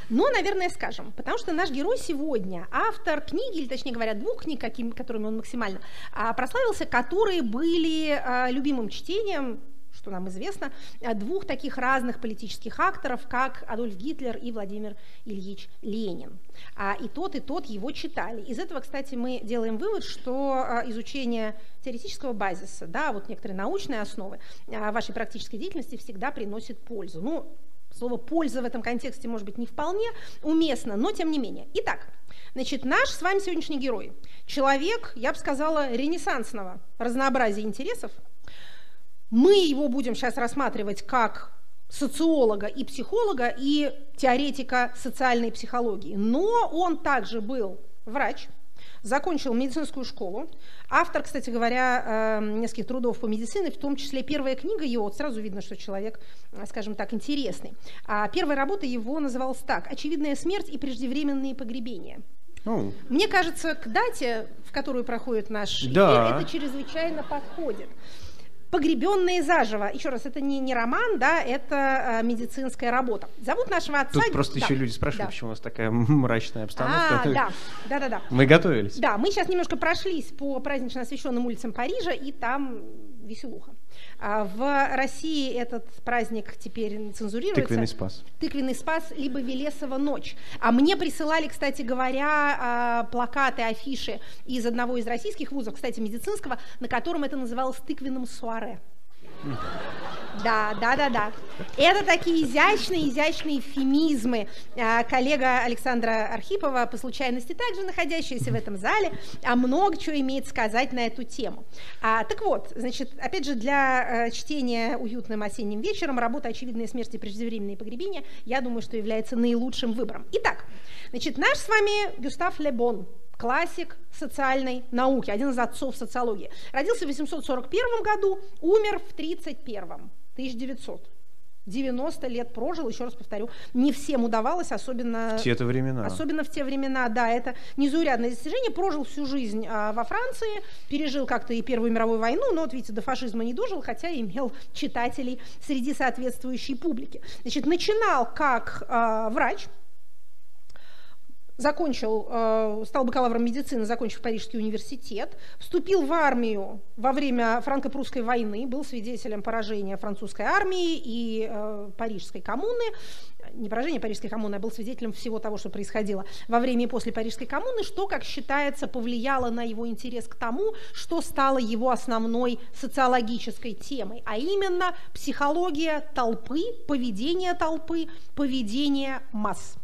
Но, наверное, скажем, потому что наш герой сегодня автор книги, или точнее говоря, двух книг, какими, которыми он максимально а, прославился, которые были а, любимым чтением что нам известно, двух таких разных политических акторов, как Адольф Гитлер и Владимир Ильич Ленин. А, и тот, и тот его читали. Из этого, кстати, мы делаем вывод, что а, изучение теоретического базиса, да, вот некоторые научные основы а, вашей практической деятельности всегда приносит пользу. Ну, слово «польза» в этом контексте, может быть, не вполне уместно, но тем не менее. Итак, Значит, наш с вами сегодняшний герой. Человек, я бы сказала, ренессансного разнообразия интересов, мы его будем сейчас рассматривать как социолога и психолога и теоретика социальной психологии. Но он также был врач, закончил медицинскую школу. Автор, кстати говоря, э, нескольких трудов по медицине, в том числе первая книга его, вот сразу видно, что человек, э, скажем так, интересный. А первая работа его называлась так «Очевидная смерть и преждевременные погребения». Oh. Мне кажется, к дате, в которую проходит наш да. эфир, это чрезвычайно подходит погребенные заживо. Еще раз, это не, не роман, да, это э, медицинская работа. Зовут нашего отца... Тут просто да. еще люди спрашивают, да. почему у нас такая мрачная обстановка. А, да, да, да, да. Мы готовились. Да, мы сейчас немножко прошлись по празднично освещенным улицам Парижа, и там веселуха. А в России этот праздник теперь цензурируется. Тыквенный спас. Тыквенный спас, либо Велесова ночь. А мне присылали, кстати говоря, а, плакаты, афиши из одного из российских вузов, кстати, медицинского, на котором это называлось тыквенным суаре. Да, да, да, да. Это такие изящные, изящные эвфемизмы. А, коллега Александра Архипова, по случайности также находящаяся в этом зале, а много чего имеет сказать на эту тему. А, так вот, значит, опять же, для а, чтения уютным осенним вечером работа «Очевидные смерти преждевременные погребения» я думаю, что является наилучшим выбором. Итак, значит, наш с вами Гюстав Лебон – классик социальной науки, один из отцов социологии. Родился в 841 году, умер в 31 1900. 90 лет прожил, еще раз повторю, не всем удавалось, особенно... В те -то времена. Особенно в те времена, да, это незаурядное достижение. Прожил всю жизнь а, во Франции, пережил как-то и Первую мировую войну, но вот видите, до фашизма не дожил, хотя имел читателей среди соответствующей публики. Значит, начинал как а, врач, закончил, э, стал бакалавром медицины, закончив Парижский университет, вступил в армию во время франко-прусской войны, был свидетелем поражения французской армии и э, Парижской коммуны, не поражения Парижской коммуны, а был свидетелем всего того, что происходило во время и после Парижской коммуны, что, как считается, повлияло на его интерес к тому, что стало его основной социологической темой, а именно психология толпы, поведение толпы, поведение масс.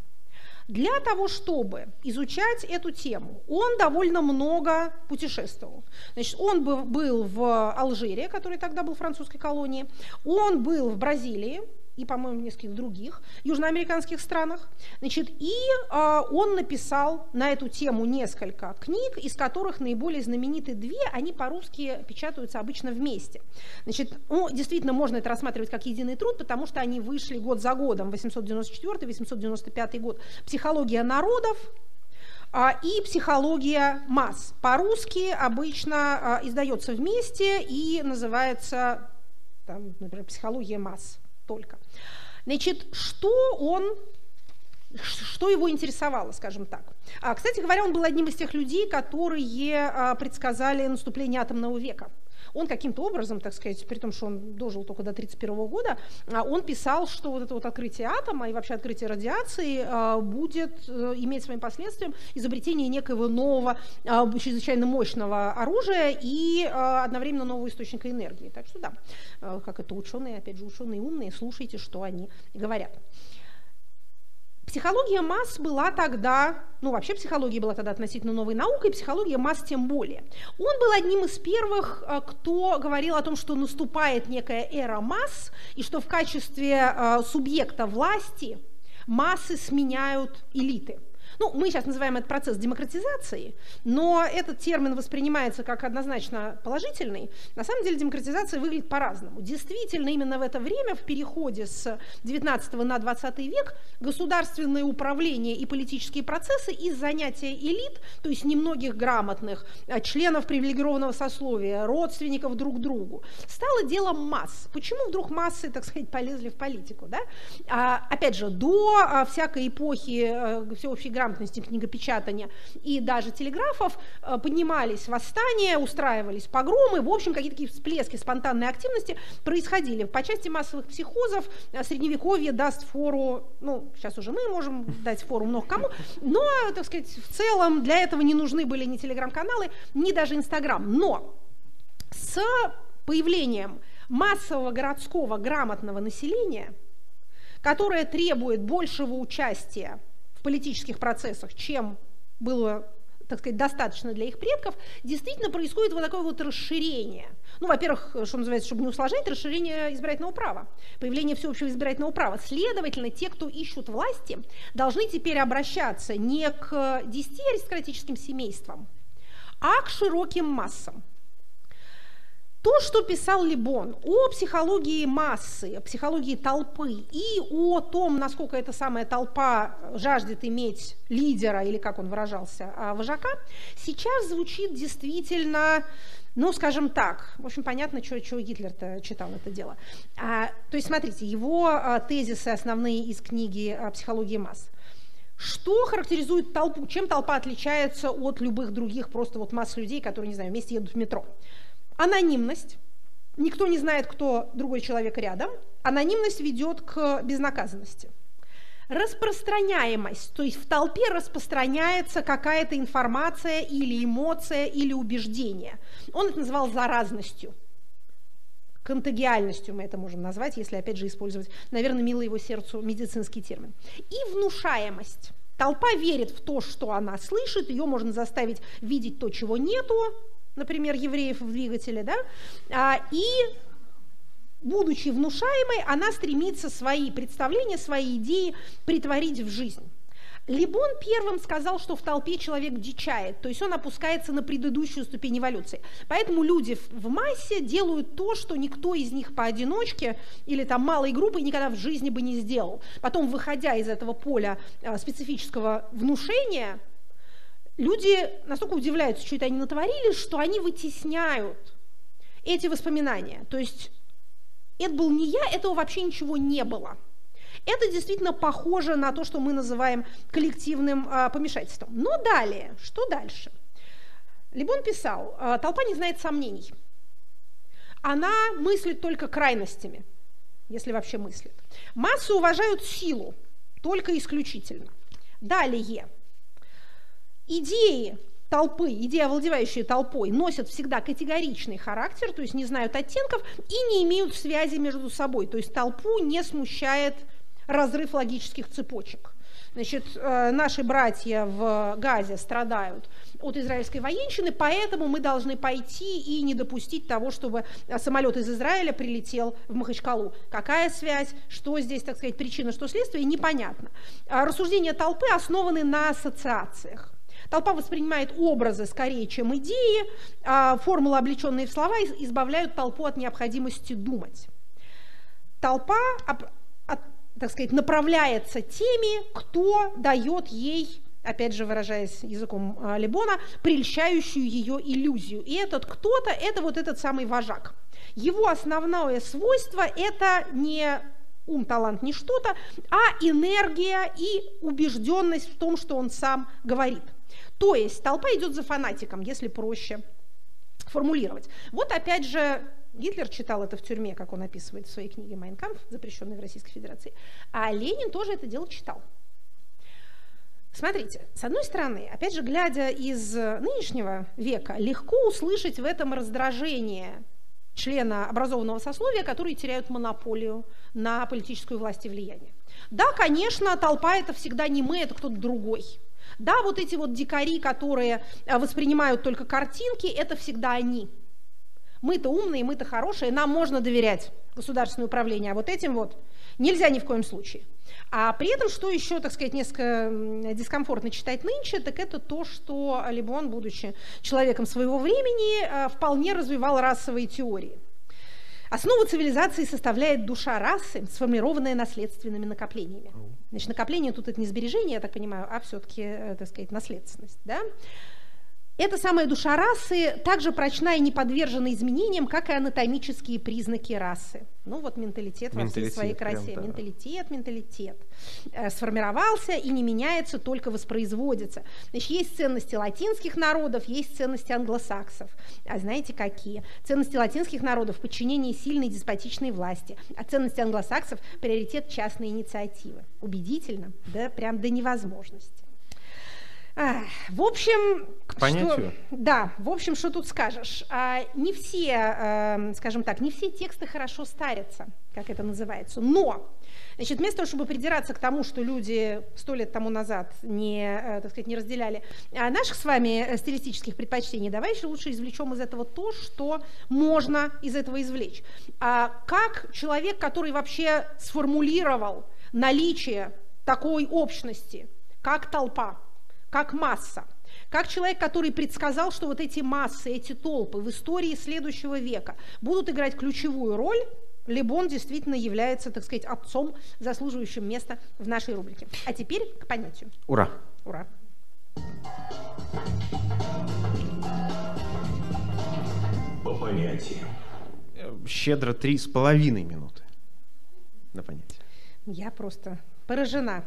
Для того, чтобы изучать эту тему, он довольно много путешествовал. Значит, он был в Алжире, который тогда был французской колонией, он был в Бразилии, и, по-моему, в нескольких других южноамериканских странах. Значит, и э, он написал на эту тему несколько книг, из которых наиболее знаменитые две, они по-русски печатаются обычно вместе. Значит, ну, действительно, можно это рассматривать как единый труд, потому что они вышли год за годом, 894-895 год. «Психология народов», а, и психология масс. По-русски обычно а, издается вместе и называется, там, например, психология масс только. Значит, что он что его интересовало, скажем так. А, кстати говоря, он был одним из тех людей, которые а, предсказали наступление атомного века. Он каким-то образом, так сказать, при том, что он дожил только до 1931 года, а, он писал, что вот это вот открытие атома и вообще открытие радиации а, будет э, иметь своим последствием изобретение некоего нового, а, чрезвычайно мощного оружия и одновременно нового источника энергии. Так что да, как это ученые, опять же, ученые умные, слушайте, что они говорят. Психология масс была тогда, ну вообще психология была тогда относительно новой наукой, психология масс тем более. Он был одним из первых, э, кто говорил о том, что наступает некая эра масс, и что в качестве э, субъекта власти массы сменяют элиты. Ну, мы сейчас называем этот процесс демократизацией, но этот термин воспринимается как однозначно положительный. На самом деле демократизация выглядит по-разному. Действительно, именно в это время, в переходе с 19 на 20 век, государственное управление и политические процессы из занятия элит, то есть немногих грамотных, а, членов привилегированного сословия, родственников друг другу, стало делом масс. Почему вдруг массы, так сказать, полезли в политику? Да? А, опять же, до а, всякой эпохи а, всеобщей грамотности, книгопечатания и даже телеграфов а, поднимались восстания, устраивались погромы, в общем, какие-то такие всплески спонтанной активности происходили. По части массовых психозов а, средневековье даст фору, ну, сейчас уже мы можем дать фору много кому, но, так сказать, в целом для этого не нужны были ни телеграм-каналы, ни даже Инстаграм. Но с появлением массового городского грамотного населения, которое требует большего участия политических процессах, чем было так сказать, достаточно для их предков, действительно происходит вот такое вот расширение. Ну, во-первых, что называется, чтобы не усложнять, расширение избирательного права, появление всеобщего избирательного права. Следовательно, те, кто ищут власти, должны теперь обращаться не к 10 аристократическим семействам, а к широким массам. То, что писал Либон о психологии массы, о психологии толпы и о том, насколько эта самая толпа жаждет иметь лидера, или как он выражался, а, вожака, сейчас звучит действительно, ну, скажем так, в общем, понятно, что, Гитлер-то читал это дело. А, то есть, смотрите, его а, тезисы основные из книги «Психология масс». Что характеризует толпу? Чем толпа отличается от любых других просто вот масс людей, которые, не знаю, вместе едут в метро? Анонимность. Никто не знает, кто другой человек рядом. Анонимность ведет к безнаказанности. Распространяемость, то есть в толпе распространяется какая-то информация или эмоция или убеждение. Он это называл заразностью. Контагиальностью мы это можем назвать, если опять же использовать, наверное, милый его сердцу медицинский термин. И внушаемость. Толпа верит в то, что она слышит, ее можно заставить видеть то, чего нету, например, евреев в двигателе, да, а, и будучи внушаемой, она стремится свои представления, свои идеи притворить в жизнь. Либон первым сказал, что в толпе человек дичает, то есть он опускается на предыдущую ступень эволюции. Поэтому люди в массе делают то, что никто из них поодиночке или там малой группой никогда в жизни бы не сделал. Потом, выходя из этого поля а, специфического внушения, люди настолько удивляются, что это они натворили, что они вытесняют эти воспоминания. То есть это был не я, этого вообще ничего не было. Это действительно похоже на то, что мы называем коллективным а, помешательством. Но далее, что дальше? Либон писал, а, толпа не знает сомнений. Она мыслит только крайностями, если вообще мыслит. Массы уважают силу, только исключительно. Далее, идеи толпы, идеи, овладевающие толпой, носят всегда категоричный характер, то есть не знают оттенков и не имеют связи между собой. То есть толпу не смущает разрыв логических цепочек. Значит, э, наши братья в Газе страдают от израильской военщины, поэтому мы должны пойти и не допустить того, чтобы самолет из Израиля прилетел в Махачкалу. Какая связь, что здесь, так сказать, причина, что следствие, непонятно. А рассуждения толпы основаны на ассоциациях. Толпа воспринимает образы скорее, чем идеи, а формулы, облеченные в слова, избавляют толпу от необходимости думать. Толпа, так сказать, направляется теми, кто дает ей опять же выражаясь языком а, Лебона, прельщающую ее иллюзию. И этот кто-то – это вот этот самый вожак. Его основное свойство – это не ум, талант, не что-то, а энергия и убежденность в том, что он сам говорит – то есть толпа идет за фанатиком, если проще формулировать. Вот опять же Гитлер читал это в тюрьме, как он описывает в своей книге «Майнкамп», запрещенной в Российской Федерации, а Ленин тоже это дело читал. Смотрите, с одной стороны, опять же, глядя из нынешнего века, легко услышать в этом раздражение члена образованного сословия, которые теряют монополию на политическую власть и влияние. Да, конечно, толпа это всегда не мы, это кто-то другой – да, вот эти вот дикари, которые э, воспринимают только картинки, это всегда они. Мы-то умные, мы-то хорошие, нам можно доверять государственное управление, а вот этим вот нельзя ни в коем случае. А при этом, что еще, так сказать, несколько дискомфортно читать нынче, так это то, что Лебон, будучи человеком своего времени, э, вполне развивал расовые теории. Основу цивилизации составляет душа расы, сформированная наследственными накоплениями. Значит, накопление тут это не сбережение, я так понимаю, а все-таки, э, так сказать, наследственность. Да? Эта самая душа расы также прочна и не подвержена изменениям, как и анатомические признаки расы. Ну вот менталитет, менталитет во всей своей красе. Прям, да. Менталитет, менталитет. Э, сформировался и не меняется, только воспроизводится. Значит, есть ценности латинских народов, есть ценности англосаксов. А знаете какие? Ценности латинских народов – подчинение сильной деспотичной власти, а ценности англосаксов – приоритет частной инициативы. Убедительно, да, прям до невозможности. В общем, к понятию. Что, да, в общем, что тут скажешь? А, не все, эм, скажем так, не все тексты хорошо старятся, как это называется. Но, значит, вместо того, чтобы придираться к тому, что люди сто лет тому назад не, э, так сказать, не разделяли а наших с вами э, стилистических предпочтений, давай еще лучше извлечем из этого то, что можно из этого извлечь. А как человек, который вообще сформулировал наличие такой общности, как толпа, как масса, как человек, который предсказал, что вот эти массы, эти толпы в истории следующего века будут играть ключевую роль, Лебон действительно является, так сказать, отцом, заслуживающим места в нашей рубрике. А теперь к понятию. Ура! Ура! По понятию. Щедро три с половиной минуты на понятие. Я просто поражена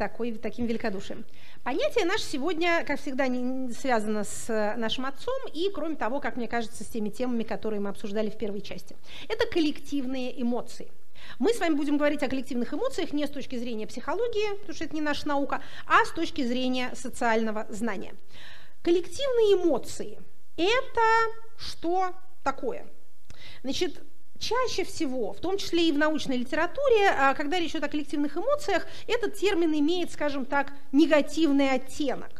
такой, таким великодушием. Понятие наше сегодня, как всегда, не связано с э, нашим отцом и, кроме того, как мне кажется, с теми темами, которые мы обсуждали в первой части. Это коллективные эмоции. Мы с вами будем говорить о коллективных эмоциях не с точки зрения психологии, потому что это не наша наука, а с точки зрения социального знания. Коллективные эмоции – это что такое? Значит, Чаще всего, в том числе и в научной литературе, а, когда речь идет о коллективных эмоциях, этот термин имеет, скажем так, негативный оттенок.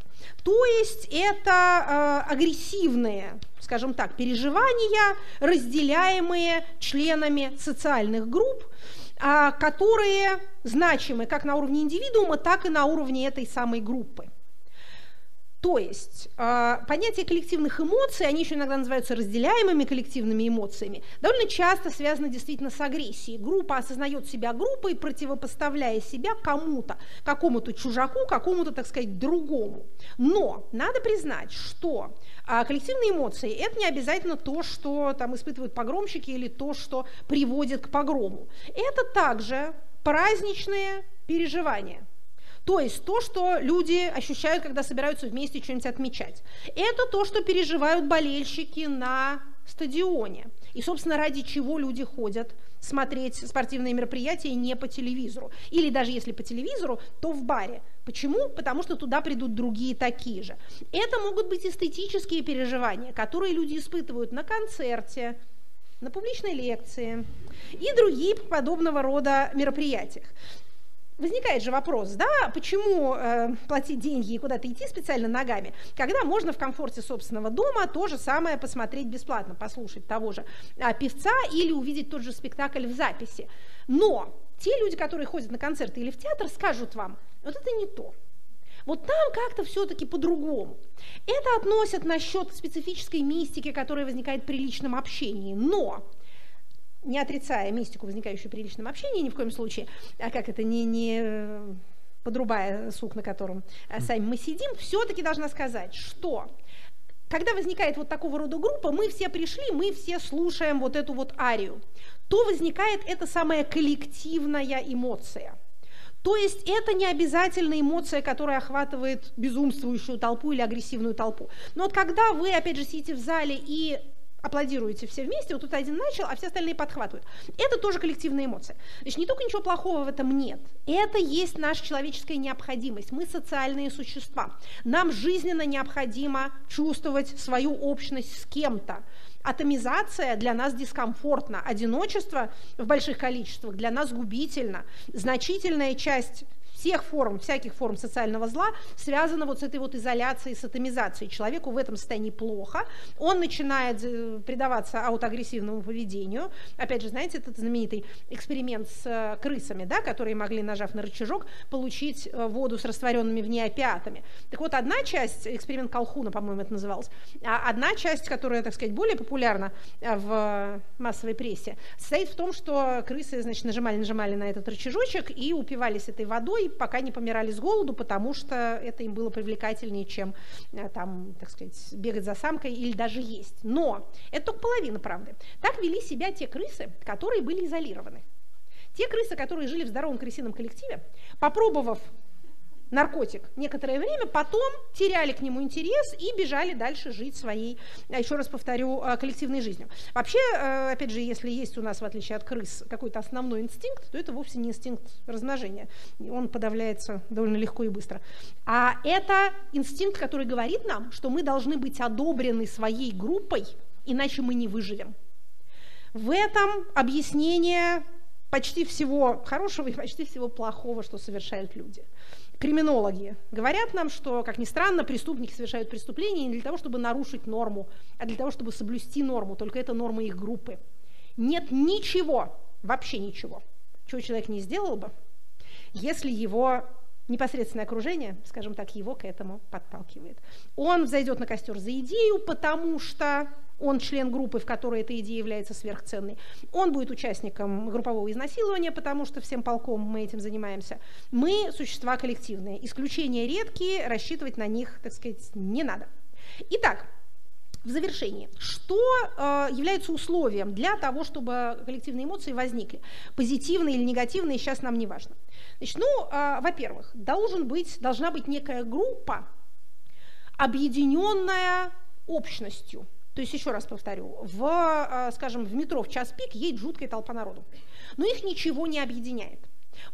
То есть это э, агрессивные, скажем так, переживания, разделяемые членами социальных групп, э, которые значимы как на уровне индивидуума, так и на уровне этой самой группы. То есть э, понятие коллективных эмоций, они еще иногда называются разделяемыми коллективными эмоциями, довольно часто связано действительно с агрессией. Группа осознает себя группой, противопоставляя себя кому-то, какому-то чужаку, какому-то, так сказать, другому. Но надо признать, что э, коллективные эмоции – это не обязательно то, что там испытывают погромщики или то, что приводит к погрому. Это также праздничные переживания. То есть то, что люди ощущают, когда собираются вместе что-нибудь отмечать. Это то, что переживают болельщики на стадионе. И, собственно, ради чего люди ходят смотреть спортивные мероприятия не по телевизору. Или даже если по телевизору, то в баре. Почему? Потому что туда придут другие такие же. Это могут быть эстетические переживания, которые люди испытывают на концерте, на публичной лекции и другие подобного рода мероприятиях возникает же вопрос, да, почему э, платить деньги и куда-то идти специально ногами, когда можно в комфорте собственного дома то же самое посмотреть бесплатно, послушать того же э, певца или увидеть тот же спектакль в записи. Но те люди, которые ходят на концерты или в театр, скажут вам, вот это не то. Вот там как-то все-таки по-другому. Это относят насчет специфической мистики, которая возникает при личном общении. Но не отрицая мистику, возникающую при личном общении, ни в коем случае, а как это, не, не э, подрубая сук, на котором э, сами мы сидим, все-таки должна сказать, что когда возникает вот такого рода группа, мы все пришли, мы все слушаем вот эту вот арию, то возникает эта самая коллективная эмоция. То есть это не обязательно эмоция, которая охватывает безумствующую толпу или агрессивную толпу. Но вот когда вы, опять же, сидите в зале и аплодируете все вместе, вот тут один начал, а все остальные подхватывают. Это тоже коллективная эмоция. Значит, не только ничего плохого в этом нет, это есть наша человеческая необходимость. Мы социальные существа. Нам жизненно необходимо чувствовать свою общность с кем-то. Атомизация для нас дискомфортна, одиночество в больших количествах для нас губительно. Значительная часть всех форм, всяких форм социального зла связано вот с этой вот изоляцией, с атомизацией. Человеку в этом состоянии плохо, он начинает э, предаваться аутоагрессивному поведению. Опять же, знаете, этот знаменитый эксперимент с э, крысами, да, которые могли, нажав на рычажок, получить э, воду с растворенными в ней опиатами. Так вот, одна часть, эксперимент Колхуна, по-моему, это называлось, а одна часть, которая, так сказать, более популярна в массовой прессе, состоит в том, что крысы, значит, нажимали-нажимали на этот рычажочек и упивались этой водой, пока не помирали с голоду, потому что это им было привлекательнее, чем э, там, так сказать, бегать за самкой или даже есть. Но это только половина правды. Так вели себя те крысы, которые были изолированы. Те крысы, которые жили в здоровом крысином коллективе, попробовав наркотик некоторое время, потом теряли к нему интерес и бежали дальше жить своей, а, еще раз повторю, а, коллективной жизнью. Вообще, э, опять же, если есть у нас, в отличие от крыс, какой-то основной инстинкт, то это вовсе не инстинкт размножения. Он подавляется довольно легко и быстро. А это инстинкт, который говорит нам, что мы должны быть одобрены своей группой, иначе мы не выживем. В этом объяснение почти всего хорошего и почти всего плохого, что совершают люди криминологи говорят нам, что, как ни странно, преступники совершают преступления не для того, чтобы нарушить норму, а для того, чтобы соблюсти норму, только это норма их группы. Нет ничего, вообще ничего, чего человек не сделал бы, если его непосредственное окружение, скажем так, его к этому подталкивает. Он взойдет на костер за идею, потому что он член группы, в которой эта идея является сверхценной. Он будет участником группового изнасилования, потому что всем полком мы этим занимаемся. Мы существа коллективные. Исключения редкие, рассчитывать на них, так сказать, не надо. Итак, в завершении, что э, является условием для того, чтобы коллективные эмоции возникли? Позитивные или негативные, сейчас нам не важно. Значит, ну, э, во-первых, должен быть, должна быть некая группа, объединенная общностью, то есть, еще раз повторю, в, а, скажем, в метро в час пик едет жуткая толпа народу. Но их ничего не объединяет.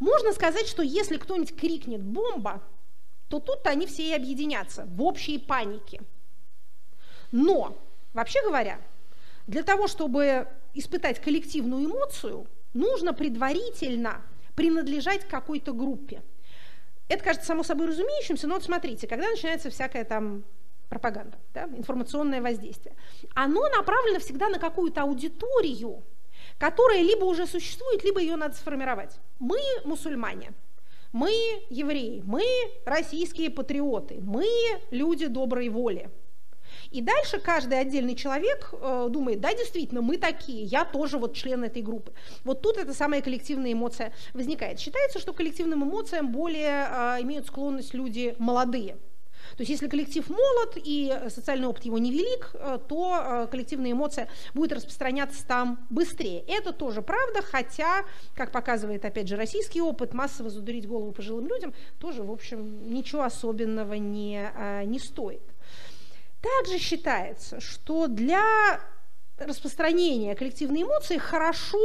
Можно сказать, что если кто-нибудь крикнет «бомба», то тут они все и объединятся в общей панике. Но, вообще говоря, для того, чтобы испытать коллективную эмоцию, нужно предварительно принадлежать какой-то группе. Это кажется само собой разумеющимся, но вот смотрите, когда начинается всякая там пропаганда, да, информационное воздействие, оно направлено всегда на какую-то аудиторию, которая либо уже существует, либо ее надо сформировать. Мы мусульмане, мы евреи, мы российские патриоты, мы люди доброй воли. И дальше каждый отдельный человек э, думает, да, действительно, мы такие, я тоже вот член этой группы. Вот тут эта самая коллективная эмоция возникает. Считается, что коллективным эмоциям более э, имеют склонность люди молодые. То есть если коллектив молод и социальный опыт его невелик, э, то э, коллективная эмоция будет распространяться там быстрее. Это тоже правда, хотя, как показывает, опять же, российский опыт, массово задурить голову пожилым людям тоже, в общем, ничего особенного не, э, не стоит. Также считается, что для распространения коллективной эмоции хорошо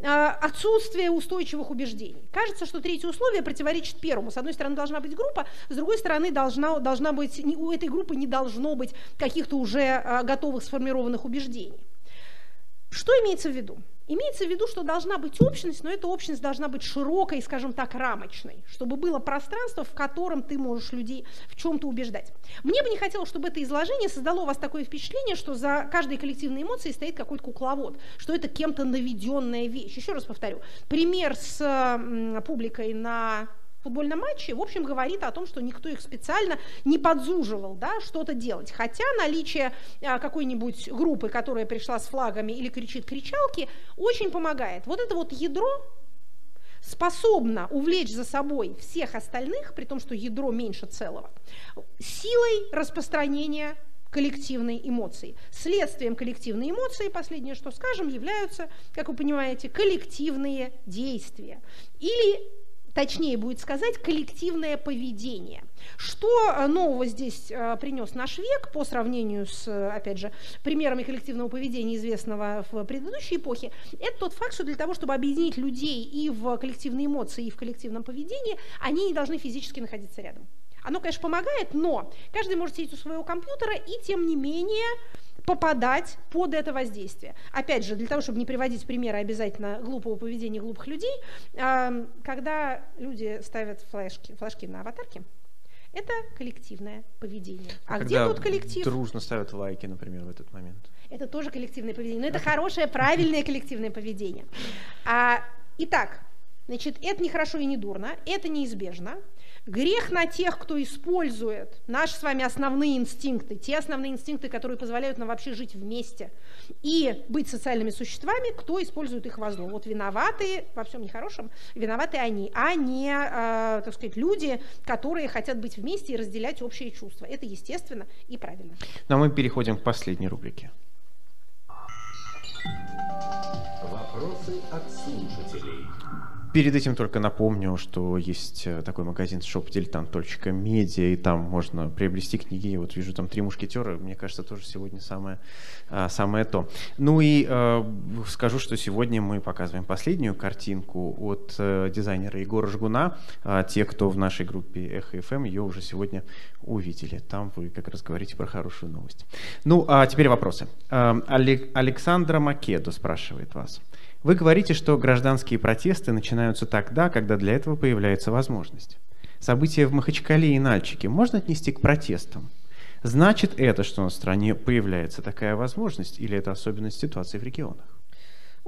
отсутствие устойчивых убеждений. Кажется, что третье условие противоречит первому. С одной стороны, должна быть группа, с другой стороны, должна, должна быть, у этой группы не должно быть каких-то уже а, готовых сформированных убеждений. Что имеется в виду? Имеется в виду, что должна быть общность, но эта общность должна быть широкой, скажем так, рамочной, чтобы было пространство, в котором ты можешь людей в чем-то убеждать. Мне бы не хотелось, чтобы это изложение создало у вас такое впечатление, что за каждой коллективной эмоцией стоит какой-то кукловод, что это кем-то наведенная вещь. Еще раз повторю, пример с публикой на футбольном матче, в общем, говорит о том, что никто их специально не подзуживал да, что-то делать. Хотя наличие а, какой-нибудь группы, которая пришла с флагами или кричит кричалки, очень помогает. Вот это вот ядро способно увлечь за собой всех остальных, при том, что ядро меньше целого, силой распространения коллективной эмоции. Следствием коллективной эмоции, последнее, что скажем, являются, как вы понимаете, коллективные действия. Или точнее будет сказать, коллективное поведение. Что э, нового здесь э, принес наш век по сравнению с, э, опять же, примерами коллективного поведения, известного в предыдущей эпохе, это тот факт, что для того, чтобы объединить людей и в коллективные эмоции, и в коллективном поведении, они не должны физически находиться рядом. Оно, конечно, помогает, но каждый может сидеть у своего компьютера и, тем не менее, попадать под это воздействие. Опять же, для того, чтобы не приводить примеры обязательно глупого поведения глупых людей, когда люди ставят флешки, флешки на аватарки, это коллективное поведение. А, где тут коллектив? Дружно ставят лайки, например, в этот момент. Это тоже коллективное поведение. Но это хорошее, правильное коллективное поведение. А, итак, значит, это не хорошо и не дурно, это неизбежно. Грех на тех, кто использует наши с вами основные инстинкты, те основные инстинкты, которые позволяют нам вообще жить вместе и быть социальными существами, кто использует их во зло. Вот виноваты во всем нехорошем, виноваты они, а не, э, так сказать, люди, которые хотят быть вместе и разделять общие чувства. Это естественно и правильно. Ну а мы переходим к последней рубрике. Вопросы от слушателей. Перед этим только напомню, что есть э, такой магазин shopdiletant.media, и там можно приобрести книги. Я вот вижу там «Три мушкетера», мне кажется, тоже сегодня самое, а, самое то. Ну и э, скажу, что сегодня мы показываем последнюю картинку от э, дизайнера Егора Жгуна. А, те, кто в нашей группе Эхо FM, ее уже сегодня увидели. Там вы как раз говорите про хорошую новость. Ну, а теперь вопросы. Э, Александра Македу спрашивает вас. Вы говорите, что гражданские протесты начинаются тогда, когда для этого появляется возможность. События в Махачкале и Нальчике можно отнести к протестам? Значит это, что на стране появляется такая возможность, или это особенность ситуации в регионах?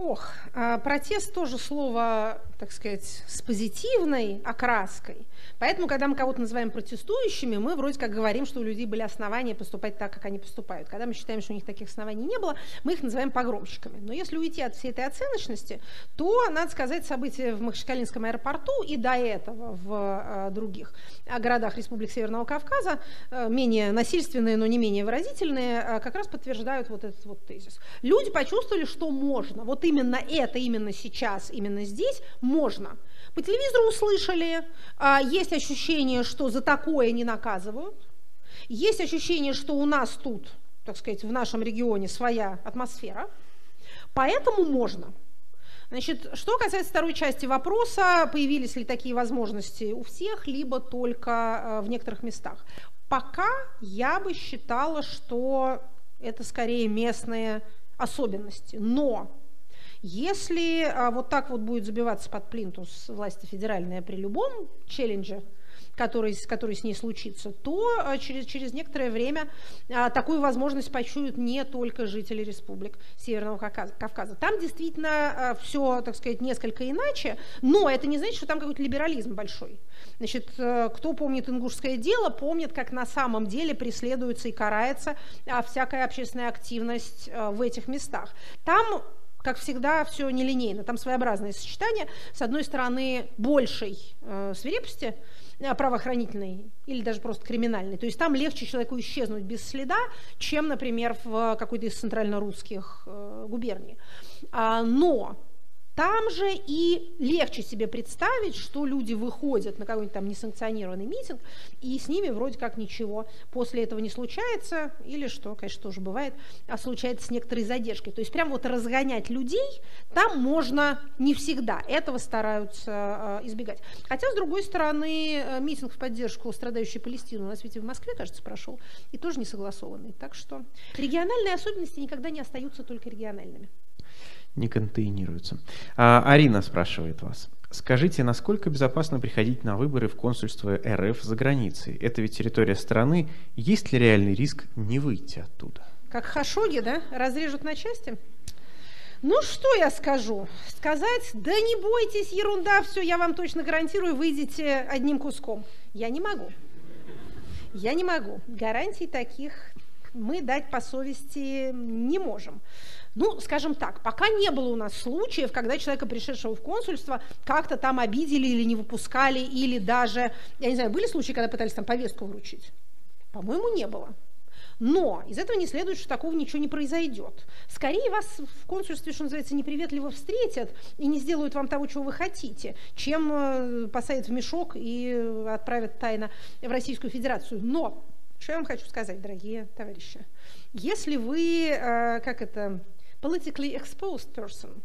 Ох, а протест тоже слово, так сказать, с позитивной окраской. Поэтому, когда мы кого-то называем протестующими, мы вроде как говорим, что у людей были основания поступать так, как они поступают. Когда мы считаем, что у них таких оснований не было, мы их называем погромщиками. Но если уйти от всей этой оценочности, то, надо сказать, события в Махачкалинском аэропорту и до этого в э, других э, городах Республик Северного Кавказа, менее насильственные, но не менее выразительные, как раз подтверждают вот этот вот тезис. Люди почувствовали, что можно. Вот именно это, именно сейчас, именно здесь можно. По телевизору услышали, а, есть ощущение, что за такое не наказывают, есть ощущение, что у нас тут, так сказать, в нашем регионе своя атмосфера, поэтому можно. Значит, что касается второй части вопроса, появились ли такие возможности у всех, либо только а, в некоторых местах. Пока я бы считала, что это скорее местные особенности. Но если а, вот так вот будет забиваться под плинтус власти федеральная при любом челлендже, который, который с ней случится, то а, через, через некоторое время а, такую возможность почуют не только жители республик Северного Кавказа. Там действительно а, все, так сказать, несколько иначе, но это не значит, что там какой-то либерализм большой. Значит, э, кто помнит ингушское дело, помнит, как на самом деле преследуется и карается всякая общественная активность э, в этих местах. Там как всегда, все нелинейно. Там своеобразное сочетание. С одной стороны, большей э, свирепости э, правоохранительной или даже просто криминальной. То есть там легче человеку исчезнуть без следа, чем, например, в какой-то из центрально-русских э, губерний. А, но там же и легче себе представить, что люди выходят на какой-нибудь там несанкционированный митинг, и с ними вроде как ничего после этого не случается, или что, конечно, тоже бывает, а случается с некоторой задержкой. То есть прям вот разгонять людей там можно не всегда, этого стараются э, избегать. Хотя, с другой стороны, э, митинг в поддержку страдающей Палестины у нас ведь и в Москве, кажется, прошел, и тоже не согласованный. Так что региональные особенности никогда не остаются только региональными не контейнируются. А, Арина спрашивает вас. Скажите, насколько безопасно приходить на выборы в консульство РФ за границей? Это ведь территория страны. Есть ли реальный риск не выйти оттуда? Как Хашоги, да? Разрежут на части? Ну, что я скажу? Сказать, да не бойтесь, ерунда, все, я вам точно гарантирую, выйдете одним куском. Я не могу. Я не могу. Гарантий таких мы дать по совести не можем. Ну, скажем так, пока не было у нас случаев, когда человека, пришедшего в консульство, как-то там обидели или не выпускали, или даже, я не знаю, были случаи, когда пытались там повестку вручить? По-моему, не было. Но из этого не следует, что такого ничего не произойдет. Скорее вас в консульстве, что называется, неприветливо встретят и не сделают вам того, чего вы хотите, чем э, посадят в мешок и отправят тайно в Российскую Федерацию. Но, что я вам хочу сказать, дорогие товарищи, если вы, э, как это, politically exposed person.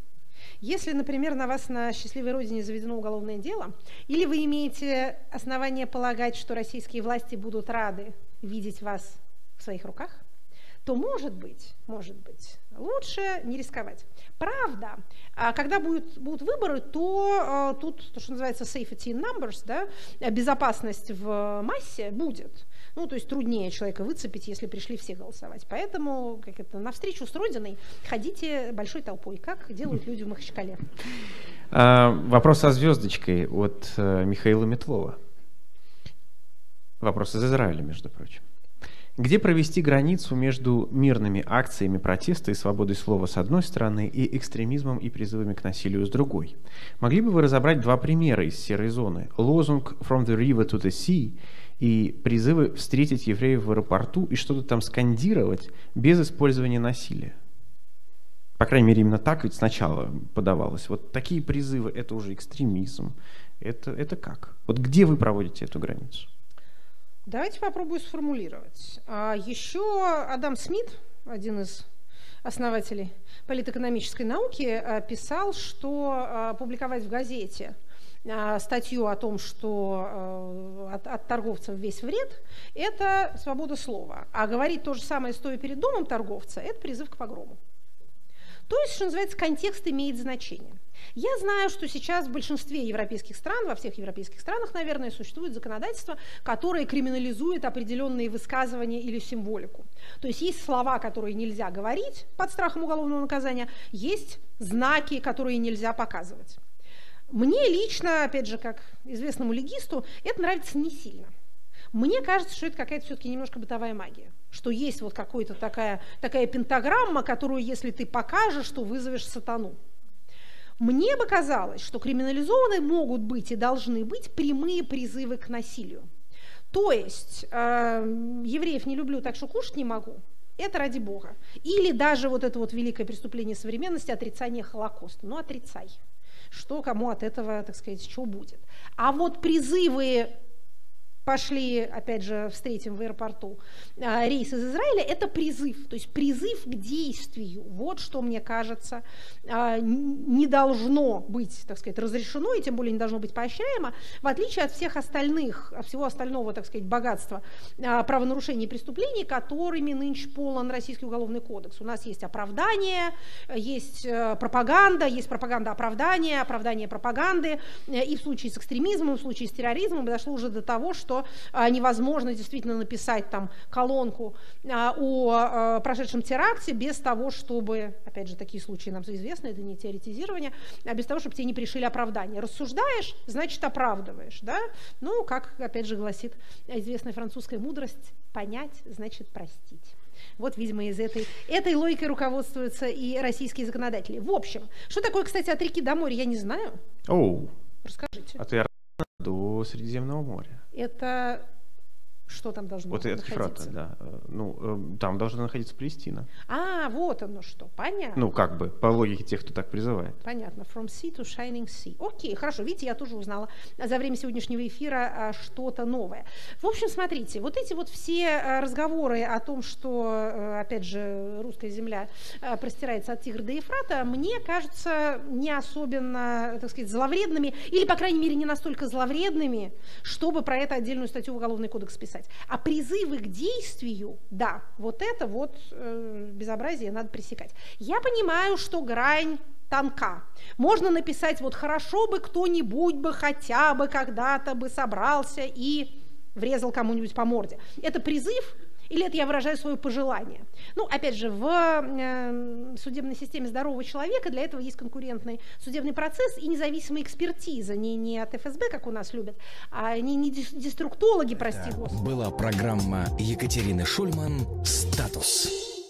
Если, например, на вас на счастливой родине заведено уголовное дело, или вы имеете основания полагать, что российские власти будут рады видеть вас в своих руках, то может быть, может быть, лучше не рисковать. Правда, а когда будет, будут выборы, то э, тут то, что называется safety in numbers, да, безопасность в массе будет. Ну, то есть труднее человека выцепить, если пришли все голосовать. Поэтому, как это, на встречу с Родиной ходите большой толпой, как делают люди в Махачкале. А, вопрос со звездочкой от э, Михаила Метлова. Вопрос из Израиля, между прочим. Где провести границу между мирными акциями протеста и свободой слова с одной стороны и экстремизмом и призывами к насилию с другой? Могли бы вы разобрать два примера из серой зоны? Лозунг «From the river to the sea» и призывы встретить евреев в аэропорту и что-то там скандировать без использования насилия. По крайней мере, именно так ведь сначала подавалось. Вот такие призывы – это уже экстремизм. Это, это как? Вот где вы проводите эту границу? Давайте попробую сформулировать. А еще Адам Смит, один из основателей политэкономической науки, писал, что публиковать в газете а, статью о том, что э, от, от торговцев весь вред, это свобода слова. А говорить то же самое, стоя перед домом торговца, это призыв к погрому. То есть, что называется, контекст имеет значение. Я знаю, что сейчас в большинстве европейских стран, во всех европейских странах, наверное, существует законодательство, которое криминализует определенные высказывания или символику. То есть есть слова, которые нельзя говорить под страхом уголовного наказания, есть знаки, которые нельзя показывать. Мне лично, опять же, как известному легисту, это нравится не сильно. Мне кажется, что это какая-то все-таки немножко бытовая магия, что есть вот какая-то такая, такая пентаграмма, которую, если ты покажешь, то вызовешь сатану. Мне бы казалось, что криминализованы могут быть и должны быть прямые призывы к насилию. То есть э, евреев не люблю, так что кушать не могу. Это ради Бога. Или даже вот это вот великое преступление современности, отрицание Холокоста. Ну, отрицай что кому от этого, так сказать, что будет. А вот призывы пошли, опять же, встретим в аэропорту а, рейс из Израиля, это призыв, то есть призыв к действию. Вот что, мне кажется, а, не должно быть, так сказать, разрешено, и тем более не должно быть поощряемо, в отличие от всех остальных, всего остального, так сказать, богатства а, правонарушений и преступлений, которыми нынче полон Российский уголовный кодекс. У нас есть оправдание, есть э, пропаганда, есть пропаганда оправдания, оправдание пропаганды, и в случае с экстремизмом, в случае с терроризмом дошло уже до того, что что а, невозможно действительно написать там колонку а, о а, прошедшем теракте без того, чтобы, опять же, такие случаи нам известны, это не теоретизирование, а без того, чтобы тебе не пришили оправдание. Рассуждаешь, значит оправдываешь, да? Ну, как, опять же, гласит известная французская мудрость, понять значит простить. Вот, видимо, из этой, этой логикой руководствуются и российские законодатели. В общем, что такое, кстати, от реки до моря, я не знаю. Оу. Расскажите. От Иордана до Средиземного моря это что там должно вот находиться? Вот Ефрата, да. Э, ну, э, там должна находиться Палестина. А, вот оно что, понятно. Ну, как бы, по логике тех, кто так призывает. Понятно. From sea to shining sea. Окей, хорошо. Видите, я тоже узнала за время сегодняшнего эфира а, что-то новое. В общем, смотрите, вот эти вот все а, разговоры о том, что, э, опять же, русская земля простирается от Тигра до Ефрата, мне кажутся не особенно, так сказать, зловредными, или, по крайней мере, не настолько зловредными, чтобы про это отдельную статью в Уголовный кодекс писать писать. А призывы к действию, да, вот это вот э, безобразие надо пресекать. Я понимаю, что грань тонка. Можно написать, вот хорошо бы кто-нибудь бы хотя бы когда-то бы собрался и врезал кому-нибудь по морде. Это призыв или это я выражаю свое пожелание? Ну, опять же, в э, судебной системе здорового человека для этого есть конкурентный судебный процесс и независимая экспертиза, не, не от ФСБ, как у нас любят, а не, не деструктологи, прости Это господи. Была программа Екатерины Шульман «Статус».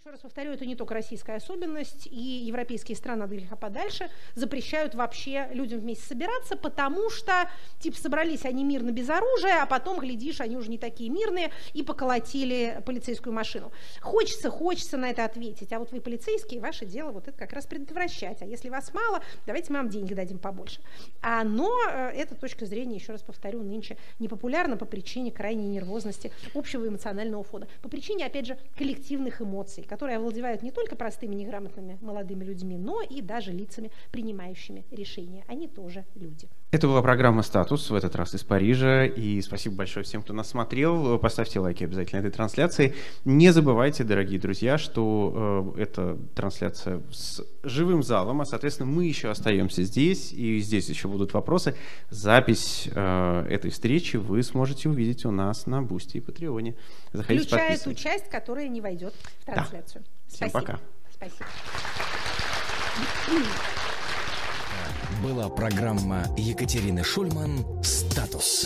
Еще раз повторю, это не только российская особенность, и европейские страны от греха подальше запрещают вообще людям вместе собираться, потому что, типа, собрались они мирно без оружия, а потом, глядишь, они уже не такие мирные, и поколотили полицейскую машину. Хочется, хочется на это ответить, а вот вы полицейские, ваше дело вот это как раз предотвращать, а если вас мало, давайте мы вам деньги дадим побольше. А, но э, эта точка зрения, еще раз повторю, нынче непопулярна по причине крайней нервозности общего эмоционального фона, по причине, опять же, коллективных эмоций, которые овладевают не только простыми неграмотными молодыми людьми, но и даже лицами, принимающими решения. Они тоже люди. Это была программа «Статус», в этот раз из Парижа. И спасибо большое всем, кто нас смотрел. Поставьте лайки обязательно этой трансляции. Не забывайте, дорогие друзья, что э, это трансляция с живым залом, а, соответственно, мы еще остаемся здесь, и здесь еще будут вопросы. Запись э, этой встречи вы сможете увидеть у нас на Boosty и Patreon е. Заходите, Включая ту часть, которая не войдет в трансляцию. Да. Всем Спасибо. пока. Спасибо. Была программа Екатерины Шульман «Статус».